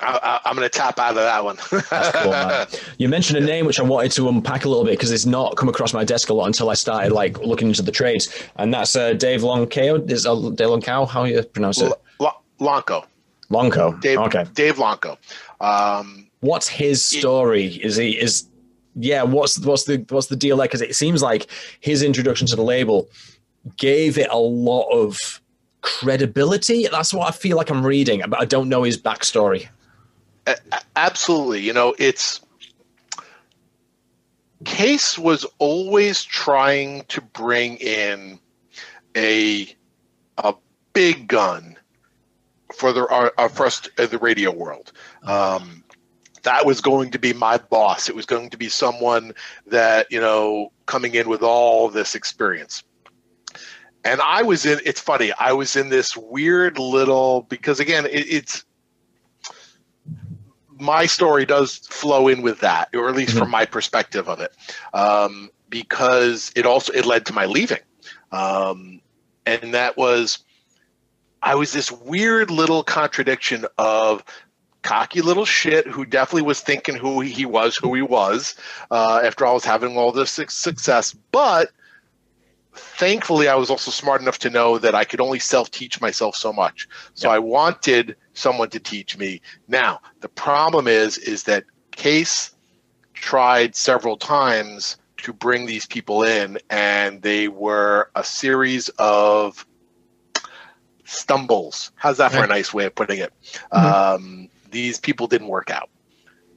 I, am going to tap out of that one. cool, <laughs> you mentioned a name which I wanted to unpack a little bit because it's not come across my desk a lot until I started like looking into the trades, and that's uh, Dave Loncao. Is uh, Dave Loncao? How you pronounce it? L- Lonko. Lonko. Dave, okay. Dave Lonko. Um, what's his story? Is he is yeah? What's what's the what's the deal there? Because it seems like his introduction to the label gave it a lot of credibility. That's what I feel like I'm reading, but I don't know his backstory. Absolutely, you know it's. Cees was always trying to bring in a a big gun for the our, our first uh, the radio world. Um, that was going to be my boss. It was going to be someone that you know coming in with all this experience. And I was in. It's funny. I was in this weird little because again, it, it's my story does flow in with that, or at least mm-hmm. from my perspective of it, um, because it also it led to my leaving, um, and that was I was this weird little contradiction of cocky little shit who definitely was thinking who he was, who he was, uh, after all was having all this success, but thankfully, I was also smart enough to know that I could only self teach myself so much. So I wanted someone to teach me. Now, the problem is, is that Cees tried several times to bring these people in, and they were a series of stumbles. How's that for a nice way of putting it? Mm-hmm. Um, these people didn't work out.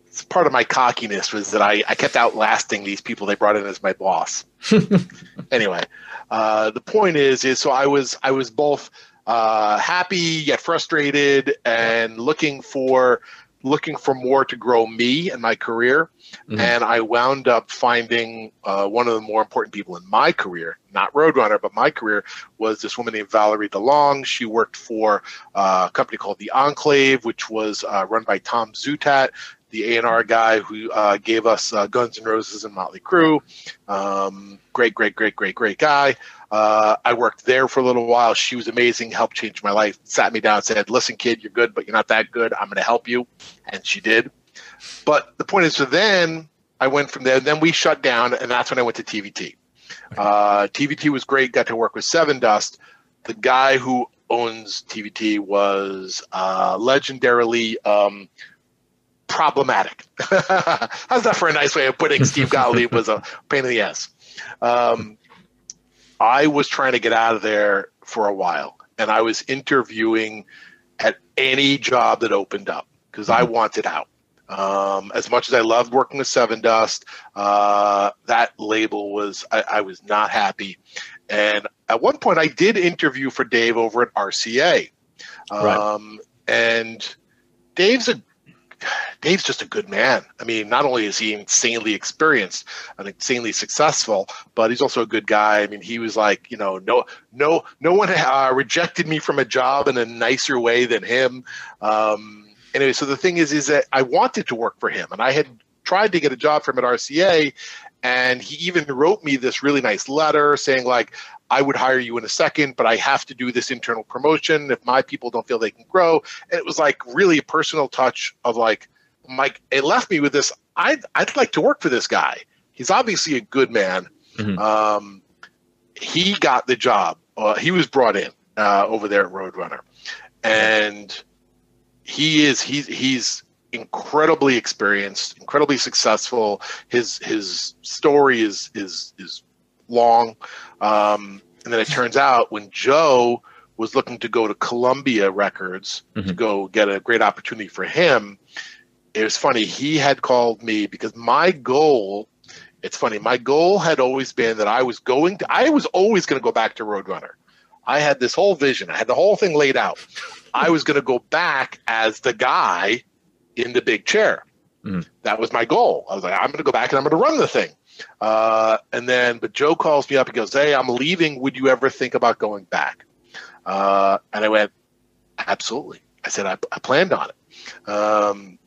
It's part of my cockiness was that I, I kept outlasting these people they brought in as my boss. <laughs> anyway, uh, the point is, is so I was I was both uh, happy yet frustrated and looking for looking for more to grow me and my career. Mm-hmm. And I wound up finding uh, one of the more important people in my career, not Roadrunner, but my career, was this woman named Valerie DeLong. She worked for uh, a company called The Enclave, which was uh, run by Tom Zutaut, the A&R guy who uh, gave us uh, Guns N' Roses and Motley Crue. Um, great, great, great, great, great guy. Uh, I worked there for a little while. She was amazing, helped change my life, sat me down, said, Listen, kid, you're good, but you're not that good. I'm going to help you. And she did. But the point is, so then I went from there. Then we shut down, and that's when I went to TVT. Uh, TVT was great, got to work with Sevendust. The guy who owns TVT was uh, legendarily um, problematic. <laughs> How's that for a nice way of putting Steve Gottlieb <laughs> was a pain in the ass? Um, I was trying to get out of there for a while, and I was interviewing at any job that opened up because I mm-hmm. wanted out. Um, as much as I loved working with Sevendust, uh, that label was I, I, was not happy. And at one point, I did interview for Dave over at RCA, um, right. and Dave's a Dave's just a good man. I mean, not only is he insanely experienced and insanely successful, but he's also a good guy. I mean, he was like, you know, no, no, no one uh, rejected me from a job in a nicer way than him. Um, anyway, so the thing is, is that I wanted to work for him, and I had tried to get a job for him at RCA, and he even wrote me this really nice letter saying like I would hire you in a second, but I have to do this internal promotion if my people don't feel they can grow. And it was like really a personal touch of like, Mike, it left me with this. I'd, I'd like to work for this guy. He's obviously a good man. Mm-hmm. Um, he got the job. Uh, he was brought in uh, over there at Roadrunner, and he is he's he's incredibly experienced, incredibly successful. His his story is is is long. Um, and then it turns out when Joe was looking to go to Columbia Records mm-hmm. to go get a great opportunity for him, it was funny. He had called me because my goal, it's funny, my goal had always been that I was going to, I was always going to go back to Roadrunner. I had this whole vision, I had the whole thing laid out. <laughs> I was going to go back as the guy in the big chair. Mm-hmm. That was my goal. I was like, I'm going to go back and I'm going to run the thing. Uh, and then, but Joe calls me up He goes, Hey, I'm leaving. Would you ever think about going back? Uh, and I went, Absolutely. I said, I, I planned on it. Um,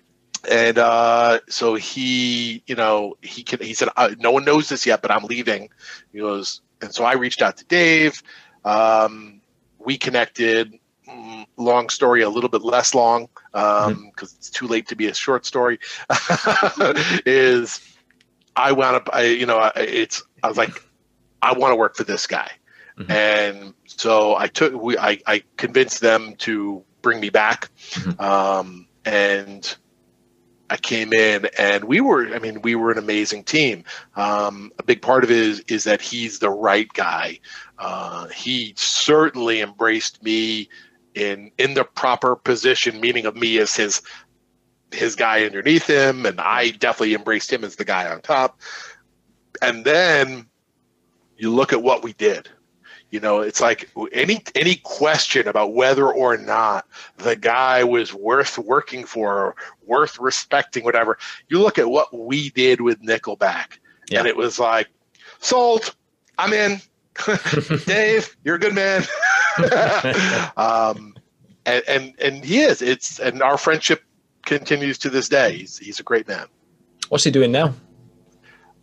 and uh, so he, you know, he can, he said, uh, No one knows this yet, but I'm leaving. He goes, and so I reached out to Dave. Um, we connected. Mm, long story, a little bit less long because um, mm-hmm. it's too late to be a short story. <laughs> is I wound up, I, you know, I, it's, I was like, I want to work for this guy. Mm-hmm. And so I took, we, I, I convinced them to bring me back. Mm-hmm. Um, and I came in and we were, I mean, we were an amazing team. Um, a big part of it is, is that he's the right guy. Uh, he certainly embraced me in, in the proper position, meaning of me as his his guy underneath him, and I definitely embraced him as the guy on top. And then you look at what we did. You know, it's like any any question about whether or not the guy was worth working for, worth respecting, whatever. You look at what we did with Nickelback, yeah. and it was like, sold. I'm in. <laughs> Dave, you're a good man. <laughs> <laughs> um, and, and and he is. It's and our friendship continues to this day. He's he's a great man. What's he doing now?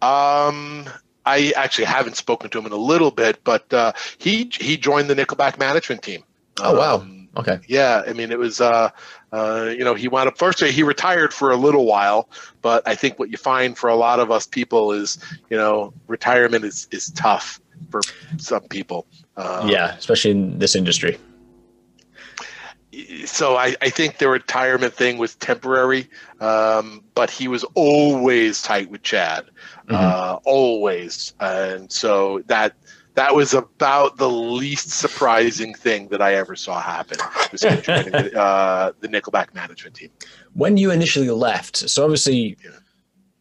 Um, I actually haven't spoken to him in a little bit, but uh, he he joined the Nickelback management team. Oh wow! Um, okay. Yeah, I mean it was uh, uh, you know he wound up first. He retired for a little while, but I think what you find for a lot of us people is you know retirement is is tough. for some people. Um, yeah, especially in this industry. So I, I think the retirement thing was temporary, um, but he was always tight with Chad, mm-hmm. uh, always, and so that that was about the least surprising thing that I ever saw happen. Was joining the, <laughs> uh, the Nickelback management team. When you initially left, so obviously yeah.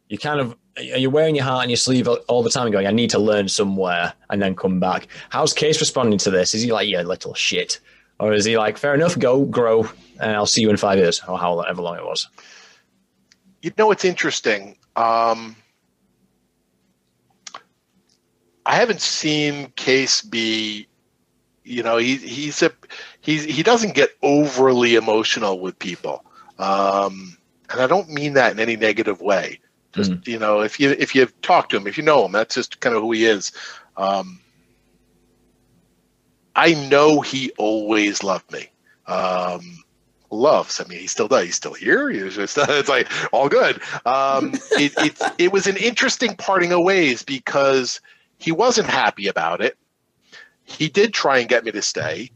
you kind of you're wearing your heart on your sleeve all the time, going, "I need to learn somewhere," and then come back. How's Cees responding to this? Is he like, "Yeah, little shit," or is he like, "Fair enough, go grow, and I'll see you in five years," or however long it was? You know, it's interesting. Um, I haven't seen Cees be, you know, he he's a he's he doesn't get overly emotional with people, um, and I don't mean that in any negative way. Just mm you know, if you if you talk to him, if you know him, that's just kind of who he is. Um, I know he always loved me. Um, loves. I mean, he still does. He's still here. He's just, <laughs> it's like all good. Um, <laughs> it, it, it was an interesting parting of ways because he wasn't happy about it. He did try and get me to stay,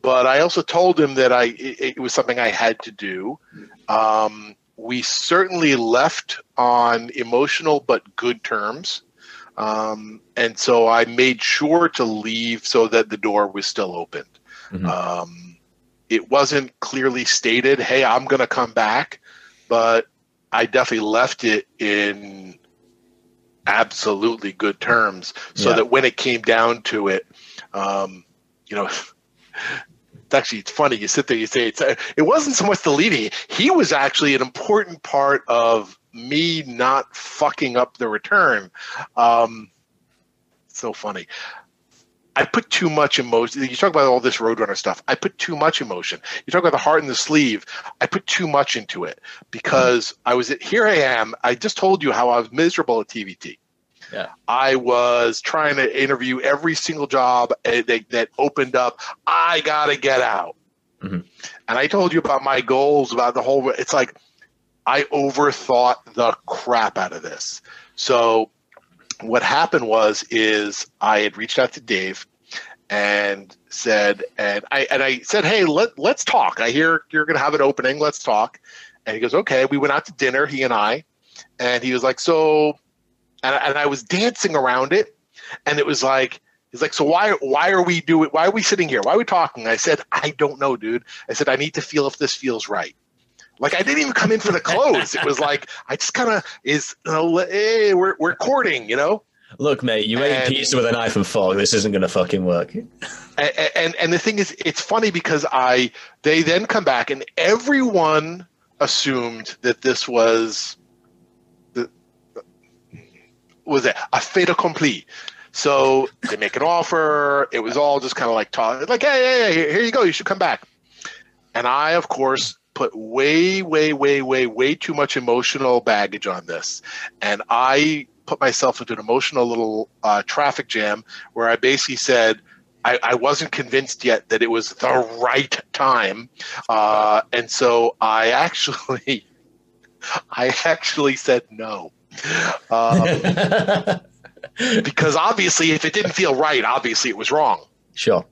but I also told him that I it, it was something I had to do. Um, we certainly left on emotional but good terms. Um, and so I made sure to leave so that the door was still open. Mm-hmm. Um, it wasn't clearly stated, hey, I'm going to come back, but I definitely left it in absolutely good terms so yeah. that when it came down to it um, you know <laughs> it's actually it's funny you sit there you say it's it wasn't so much the leading he was actually an important part of me not fucking up the return um, so funny I put too much emotion. You talk about all this Roadrunner stuff. I put too much emotion. You talk about the heart in the sleeve. I put too much into it because mm-hmm. I was at, here. I am. I just told you how I was miserable at TVT. Yeah. I was trying to interview every single job that, that opened up. I gotta get out. Mm-hmm. And I told you about my goals, about the whole. It's like I overthought the crap out of this. So what happened was is I had reached out to Dave and said and I and I said, "Hey, let let's talk. I hear you're going to have an opening. Let's talk." And he goes, "Okay." We went out to dinner, he and I, and he was like, "So," and, and I was dancing around it, and it was like. He's like, so why why are we doing why are we sitting here? Why are we talking? I said, I don't know, dude. I said, I need to feel if this feels right. Like I didn't even come in for the clothes. it was like <laughs> I just kind of is, you know, hey, we're we're courting, you know. Look, mate, you ate pizza with a knife and fork. This isn't going to fucking work. And, and and the thing is, it's funny because I they then come back and everyone assumed that this was the was it a fait accompli. So they make an offer. It was all just kind of like talk, like, hey, hey, hey, here you go. You should come back. And I, of course, put way, way, way, way, way too much emotional baggage on this. And I put myself into an emotional little uh, traffic jam where I basically said, I, I, wasn't convinced yet that it was the right time. Uh, and so I actually, <laughs> I actually said no. Um, <laughs> because obviously, if it didn't feel right, obviously it was wrong. Sure.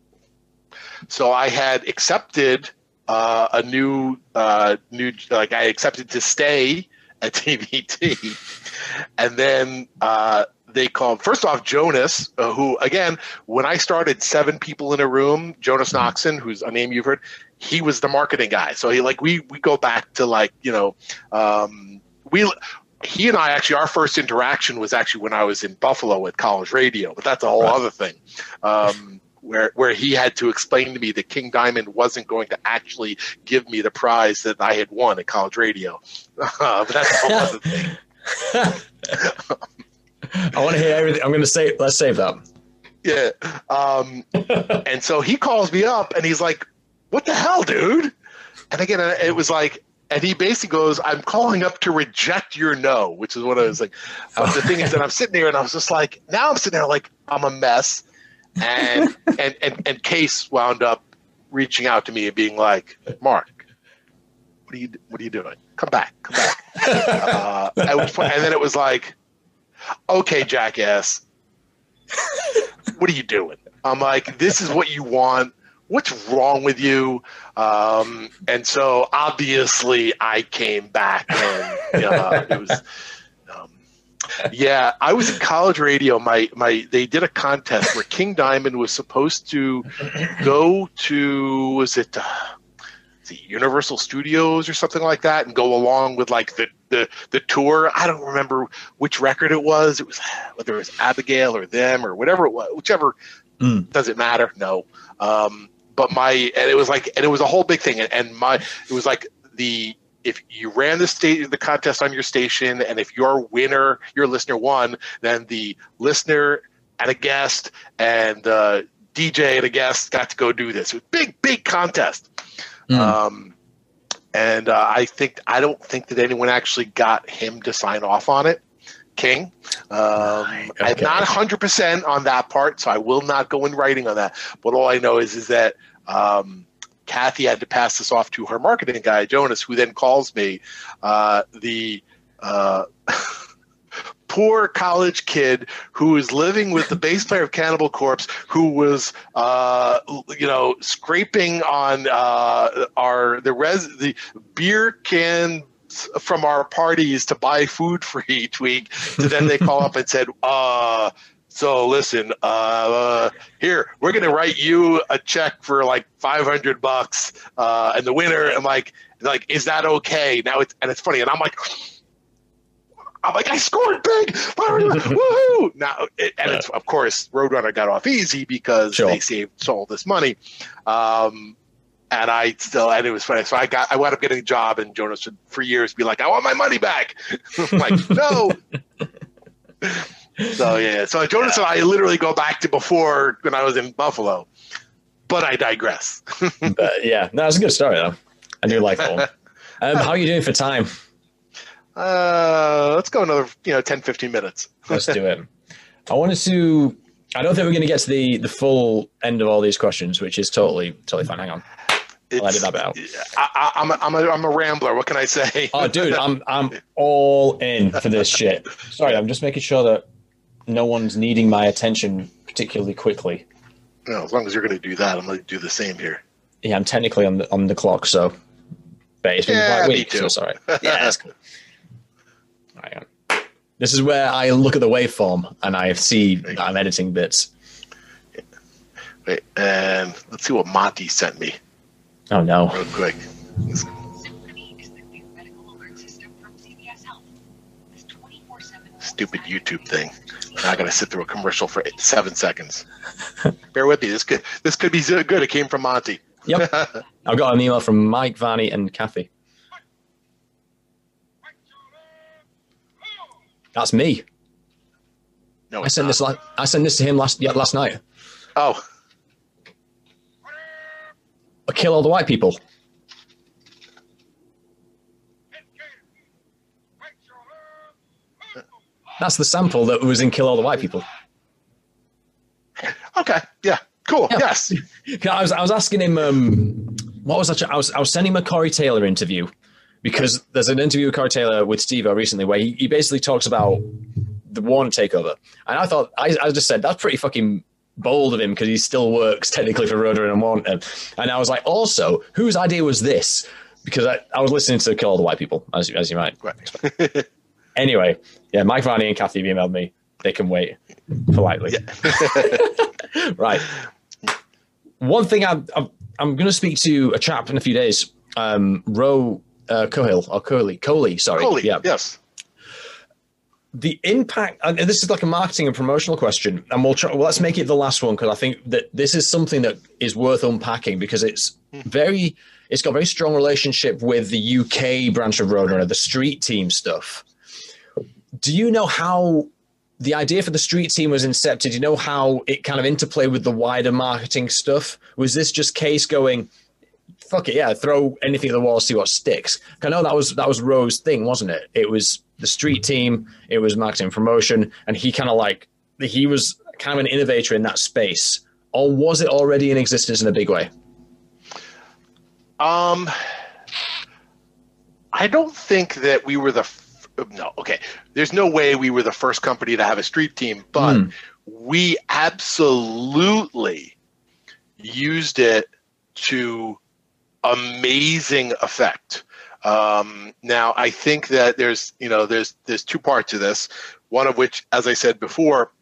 So I had accepted uh, a new, uh, new, like I accepted to stay at TVT, <laughs> and then uh, they called, first off, Jonas, uh, who, again, when I started seven people in a room, Jonas mm-hmm. Who's a name you've heard, he was the marketing guy. So he, like, we, we go back to, like, you know, um, we, he and I actually, our first interaction was actually when I was in Buffalo at college radio, but that's a whole right. other thing. Um, where where he had to explain to me that King Diamond wasn't going to actually give me the prize that I had won at college radio. Uh, <laughs> but that's a whole other thing. <laughs> I want to hear everything. I'm going to say, let's save that. Yeah. Um, <laughs> and so he calls me up and he's like, what the hell, dude? And again, it was like, and he basically goes, I'm calling up to reject your no, which is what I was like. But the thing is that I'm sitting there and I was just like, now I'm sitting there like, I'm a mess. And, and, and, and Cees wound up reaching out to me and being like, Mark, what are you, what are you doing? come back, come back. uh, and then it was like, okay, jackass. what are you doing? I'm like, this is what you want. What's wrong with you? Um, and so obviously I came back and uh, it was. Yeah, I was in college radio. My my they did a contest where King Diamond was supposed to go to was it uh, the Universal Studios or something like that and go along with like the the the tour. I don't remember which record it was. It was whether it was Abigail or them or whatever it was, whichever. Mm. Does it matter? No. Um, but my and it was like and it was a whole big thing and, and my it was like the if you ran the state the contest on your station and if your winner your listener won then the listener and a guest and uh, dj and a guest got to go do this. It was big big contest. Mm. um, and uh, i think i don't think that anyone actually got him to sign off on it. King um, Right, i'm not 100% on that part so i will not go in writing on that. But all i know is is that um, Kathy had to pass this off to her marketing guy, Jonas, who then calls me. Uh, the uh, <laughs> poor college kid who is living with the bass player of Cannibal Corpse, who was, uh, you know, scraping on uh, our the res the beer can from our parties to buy food for each week. <laughs> So then they call up and said, uh, so listen, uh, here we're gonna write you a check for like five hundred bucks, uh, and the winner. I'm like, like, is that okay? Now it's and it's funny, and I'm like, I'm like, I scored big, <laughs> woohoo! Now, it, and it's of course Roadrunner got off easy because Sure. they saved all this money. Um, and I still, and it was funny. So I got, I wound up getting a job, and Jonas would for years be like, "I want my money back." <laughs> I'm like, no. <laughs> so yeah, so Jonas and I literally go back to before when I was in Buffalo, but I digress. But <laughs> yeah, no, it's a good story though. I do like. <laughs> Um, how are you doing for time? Uh, let's go another, you know, 10, 15 minutes. <laughs> Let's do it. I wanted to. I don't think we're going to get to the the full end of all these questions, which is totally totally fine. Hang on. I'll edit that out. I, I, I'm, a, I'm, a, I'm a rambler. What can I say? Oh, dude, I'm I'm all in for this shit. Sorry, I'm just making sure that no one's needing my attention particularly quickly. No, as long as you're going to do that, I'm going to do the same here. Yeah, I'm technically on the on the clock, so. But it's been Yeah, quite me weak, so too. it's all right. <laughs> Yeah, that's cool. Hang on. This is where I look at the waveform and I see that I'm editing bits. Wait, and let's see what Monte sent me Oh no. real quick. Symphony is the new medical alert system from CVS Health. This 24/7 Stupid YouTube thing. Now I got to sit through a commercial for eight, seven seconds. <laughs> Bear with me. This could this could be so good. It came from Monte. Yep. <laughs> I've got an email from Mike, Varney, and Kathy. That's me. no, I sent not. this. La- I sent this to him last yeah, last night. Oh, I kill all the white people. That's the sample that was in Kill All the White People. okay. Yeah. Cool. Yeah. Yes. I was I was asking him um, what was that? I was I was sending him a Corey Taylor interview because there's an interview with Corey Taylor with Steve recently where he, he basically talks about the Warner takeover, and I thought I, I just said that's pretty fucking bold of him because he still works technically for Roder and Warner, and I was like, also whose idea was this? Because I, I was listening to Kill All the White People as as you might. Right. <laughs> Anyway, yeah, Mike Varney and Kathy have emailed me. They can wait politely. <laughs> right. One thing I'm, I'm, I'm going to speak to a chap in a few days, um, Ro uh, Cohill or Coley, Coley, sorry. Holy. Yeah. Yes. The impact, and this is like a marketing and promotional question, and we'll try, well, let's make it the last one because I think that this is something that is worth unpacking because it's very, it's got a very strong relationship with the UK branch of Roadrunner, the street team stuff. Do you know how the idea for the street team was incepted? Do you know how it kind of interplayed with the wider marketing stuff? Was this just Cees going, fuck it, yeah, throw anything at the wall, see what sticks? I know that was that was Rose's thing, wasn't it? It was the street team, it was marketing promotion, and he kind of like he was kind of an innovator in that space. Or was it already in existence in a big way? Um, I don't think that we were the. No, okay. There's no way we were the first company to have a street team, but Hmm. we absolutely used it to amazing effect. Um, now, I think that there's you know there's there's two parts to this. One of which, as I said before,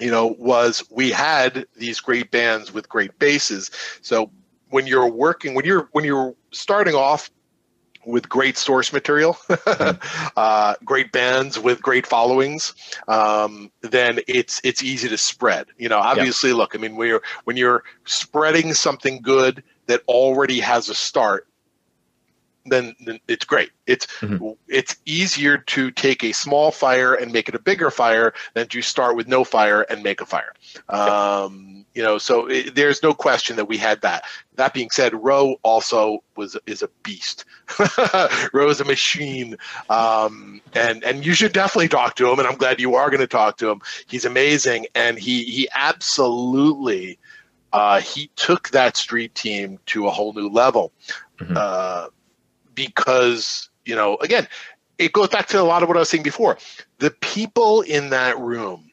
you know, was we had these great bands with great bases. So when you're working, when you're when you're starting off with great source material, <laughs> uh, great bands with great followings, um, then it's it's easy to spread. You know, obviously, look, I mean, when you're when you're spreading something good that already has a start, then, then it's great. It's Mhm. it's easier to take a small fire and make it a bigger fire than to start with no fire and make a fire. Um, you know, so it, there's no question that we had that. That being said, Roe also was is a beast. <laughs> Roe is a machine, um, and and you should definitely talk to him. And I'm glad you are going to talk to him. He's amazing, and he he absolutely uh, he took that street team to a whole new level Mhm. uh, because you know again it goes back to a lot of what I was saying before. The people in that room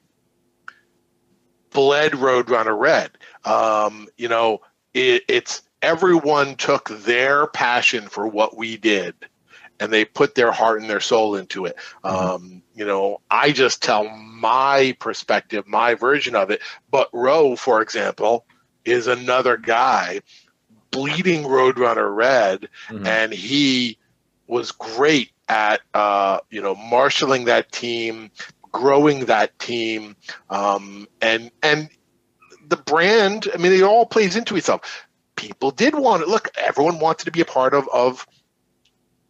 bled Roadrunner red. Um, you know, it, it's everyone took their passion for what we did and they put their heart and their soul into it. Um, you know, I just tell my perspective, my version of it. But Roe, for example, is another guy bleeding Roadrunner red Mhm. and he was great at uh, you know marshaling that team, growing that team, um, and and the brand. I mean, it all plays into itself. People did want it. Look, everyone wanted to be a part of of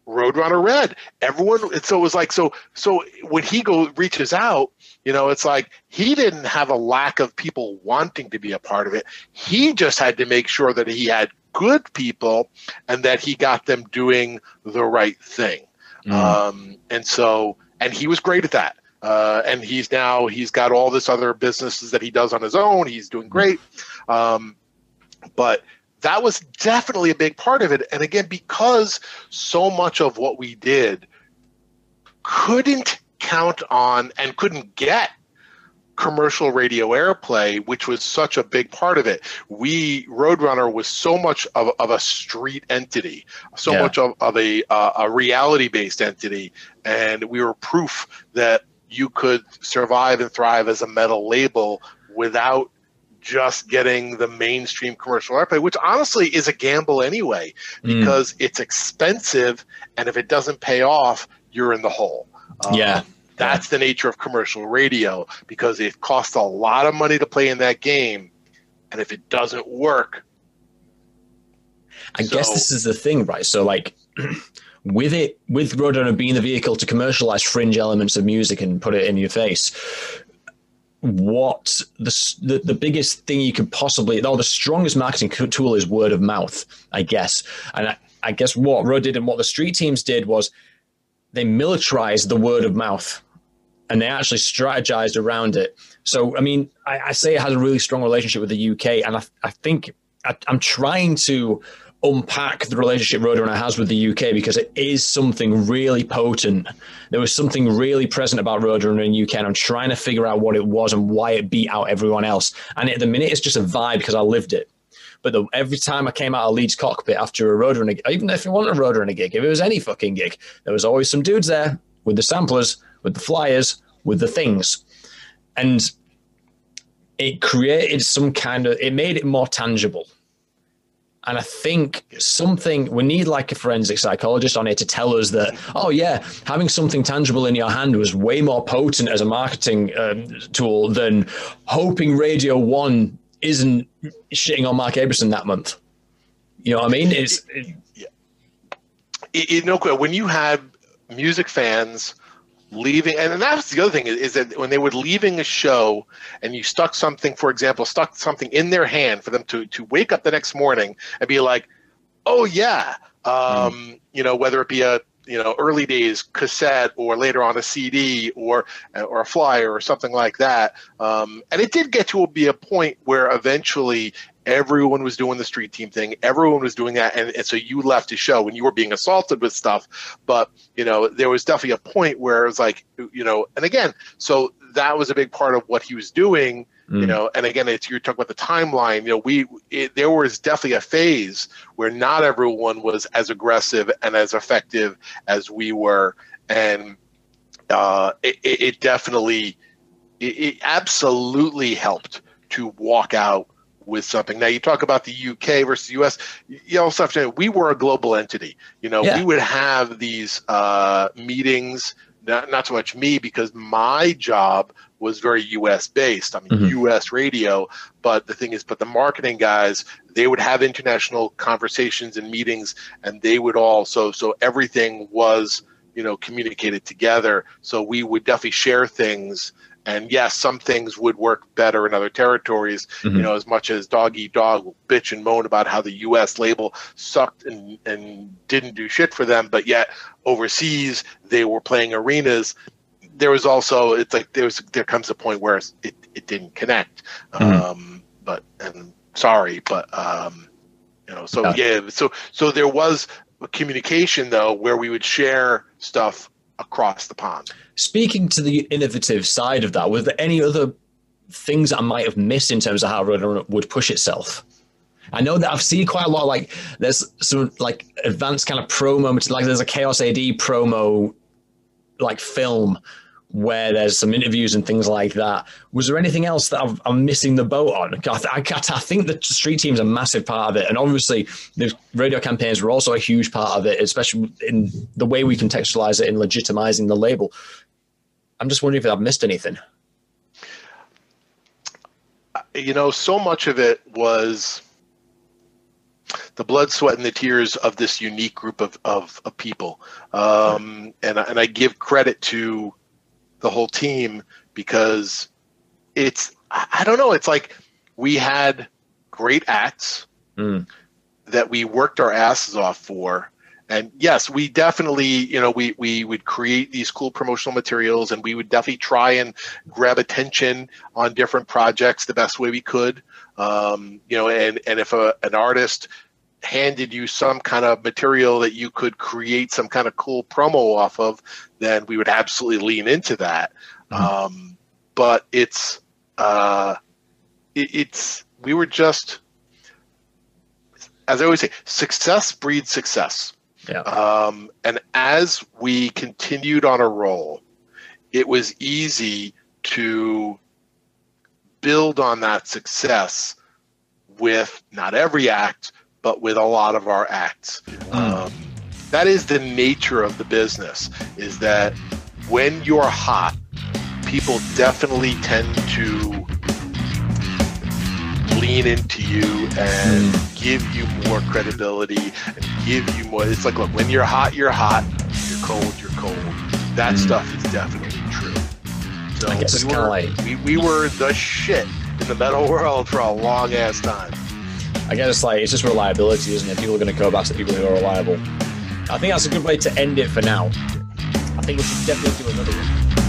Roadrunner Red. Everyone. So it was like so. So when he go reaches out, you know, it's like he didn't have a lack of people wanting to be a part of it. He just had to make sure that he had good people and that he got them doing the right thing. Mm. Um, and so, and he was great at that. Uh, and he's now he's got all this other businesses that he does on his own. He's doing great. Um, but that was definitely a big part of it. And again, because so much of what we did couldn't count on and couldn't get commercial radio airplay, which was such a big part of it. We Roadrunner was so much of, of a street entity, so Yeah. much of, of a uh, a reality based entity, and we were proof that you could survive and thrive as a metal label without just getting the mainstream commercial airplay, which honestly is a gamble anyway, Mm. because it's expensive, and if it doesn't pay off, you're in the hole. Um, Yeah. that's the nature of commercial radio because it costs a lot of money to play in that game, and if it doesn't work, I guess this is the thing, right? So, like, <clears throat> with it, with Roadrunner being the vehicle to commercialize fringe elements of music and put it in your face, what the the, the biggest thing you could possibly, or the strongest marketing tool is word of mouth, I guess. And I, I guess what Roe did and what the street teams did was they militarized the word of mouth and they actually strategized around it. So, I mean, I, I say it has a really strong relationship with the UK, and I, I think I, I'm trying to unpack the relationship Roadrunner has with the UK because it is something really potent. There was something really present about Roadrunner in the UK, and I'm trying to figure out what it was and why it beat out everyone else. And at the minute, it's just a vibe because I lived it. But the, every time I came out of Leeds cockpit after a Roadrunner, even if it wasn't a Roadrunner gig, if it was any fucking gig, there was always some dudes there with the samplers, with the flyers, with the things. And it created some kind of, it made it more tangible. And I think something we need like a forensic psychologist on here to tell us that, oh yeah, having something tangible in your hand was way more potent as a marketing um, tool than hoping Radio One isn't shitting on Mark Aberson that month. You know what I mean? It's it, it, it, no, when you had music fans leaving, and that's the other thing is, that when they were leaving a show and you stuck something, for example, stuck something in their hand for them to to wake up the next morning and be like, oh yeah, um, you know, whether it be a you know early days cassette or later on a CD or or a flyer or something like that. Um, and it did get to be a point where eventually everyone was doing the street team thing everyone was doing that and, and so you left the show and you were being assaulted with stuff but you know there was definitely a point where it was like you know and again so that was a big part of what he was doing. You Mm. know, and again, it's you're talking about the timeline. You know, we it, there was definitely a phase where not everyone was as aggressive and as effective as we were, and uh, it, it it definitely, it, it absolutely helped to walk out with something. Now you talk about the UK versus US. You also have to. We were a global entity. You know, Yeah. we would have these uh, meetings. Not, not so much me because my job was very U.S. based. I mean, Mhm. U.S. radio. But the thing is, but the marketing guys, they would have international conversations and meetings, and they would all so so everything was you know communicated together. So we would definitely share things. And yes, some things would work better in other territories. Mhm. You know, as much as dog eat dog will bitch and moan about how the U.S. label sucked and and didn't do shit for them, but yet overseas they were playing arenas there was also it's like there was there comes a point where it, it didn't connect Mhm. um but and sorry but um you know so Yeah. yeah so so there was communication though where we would share stuff across the pond Speaking to the innovative side of that, was there any other things I might have missed in terms of how Roadrunner would push itself? I know that I've seen quite a lot. Like there's some like advanced kind of promo, like there's a Chaos AD promo, like film where there's some interviews and things like that. Was there anything else that I've, I'm missing the boat on? I, I, I think the street team's a massive part of it, and obviously the radio campaigns were also a huge part of it, especially in the way we contextualize it in legitimizing the label. I'm just wondering if I've missed anything. you know so much of it was the blood sweat and the tears of this unique group of, of, of people um, and, and i give credit to the whole team because it's i don't know it's like we had great acts Mm. that we worked our asses off for and yes we definitely you know we we would create these cool promotional materials and we would definitely try and grab attention on different projects the best way we could um, you know and and if a, an artist handed you some kind of material that you could create some kind of cool promo off of then we would absolutely lean into that Mhm. um, but it's uh, it, it's we were just as i always say success breeds success Yeah. um, and as we continued on a roll, it was easy to build on that success with not every act, but with a lot of our acts. Um, that is the nature of the business. Is that when you're hot, people definitely tend to lean into you and give you more credibility and give you more. It's like, look, when you're hot, you're hot. You're cold, you're cold. That Mm. stuff is definitely true. So I guess it's we kinda were- like- we, we were the shit in the metal <laughs> world for a long ass time. I guess it's like it's just reliability, isn't it? People are going to go back to people who are reliable. I think that's a good way to end it for now. I think we should definitely do another one.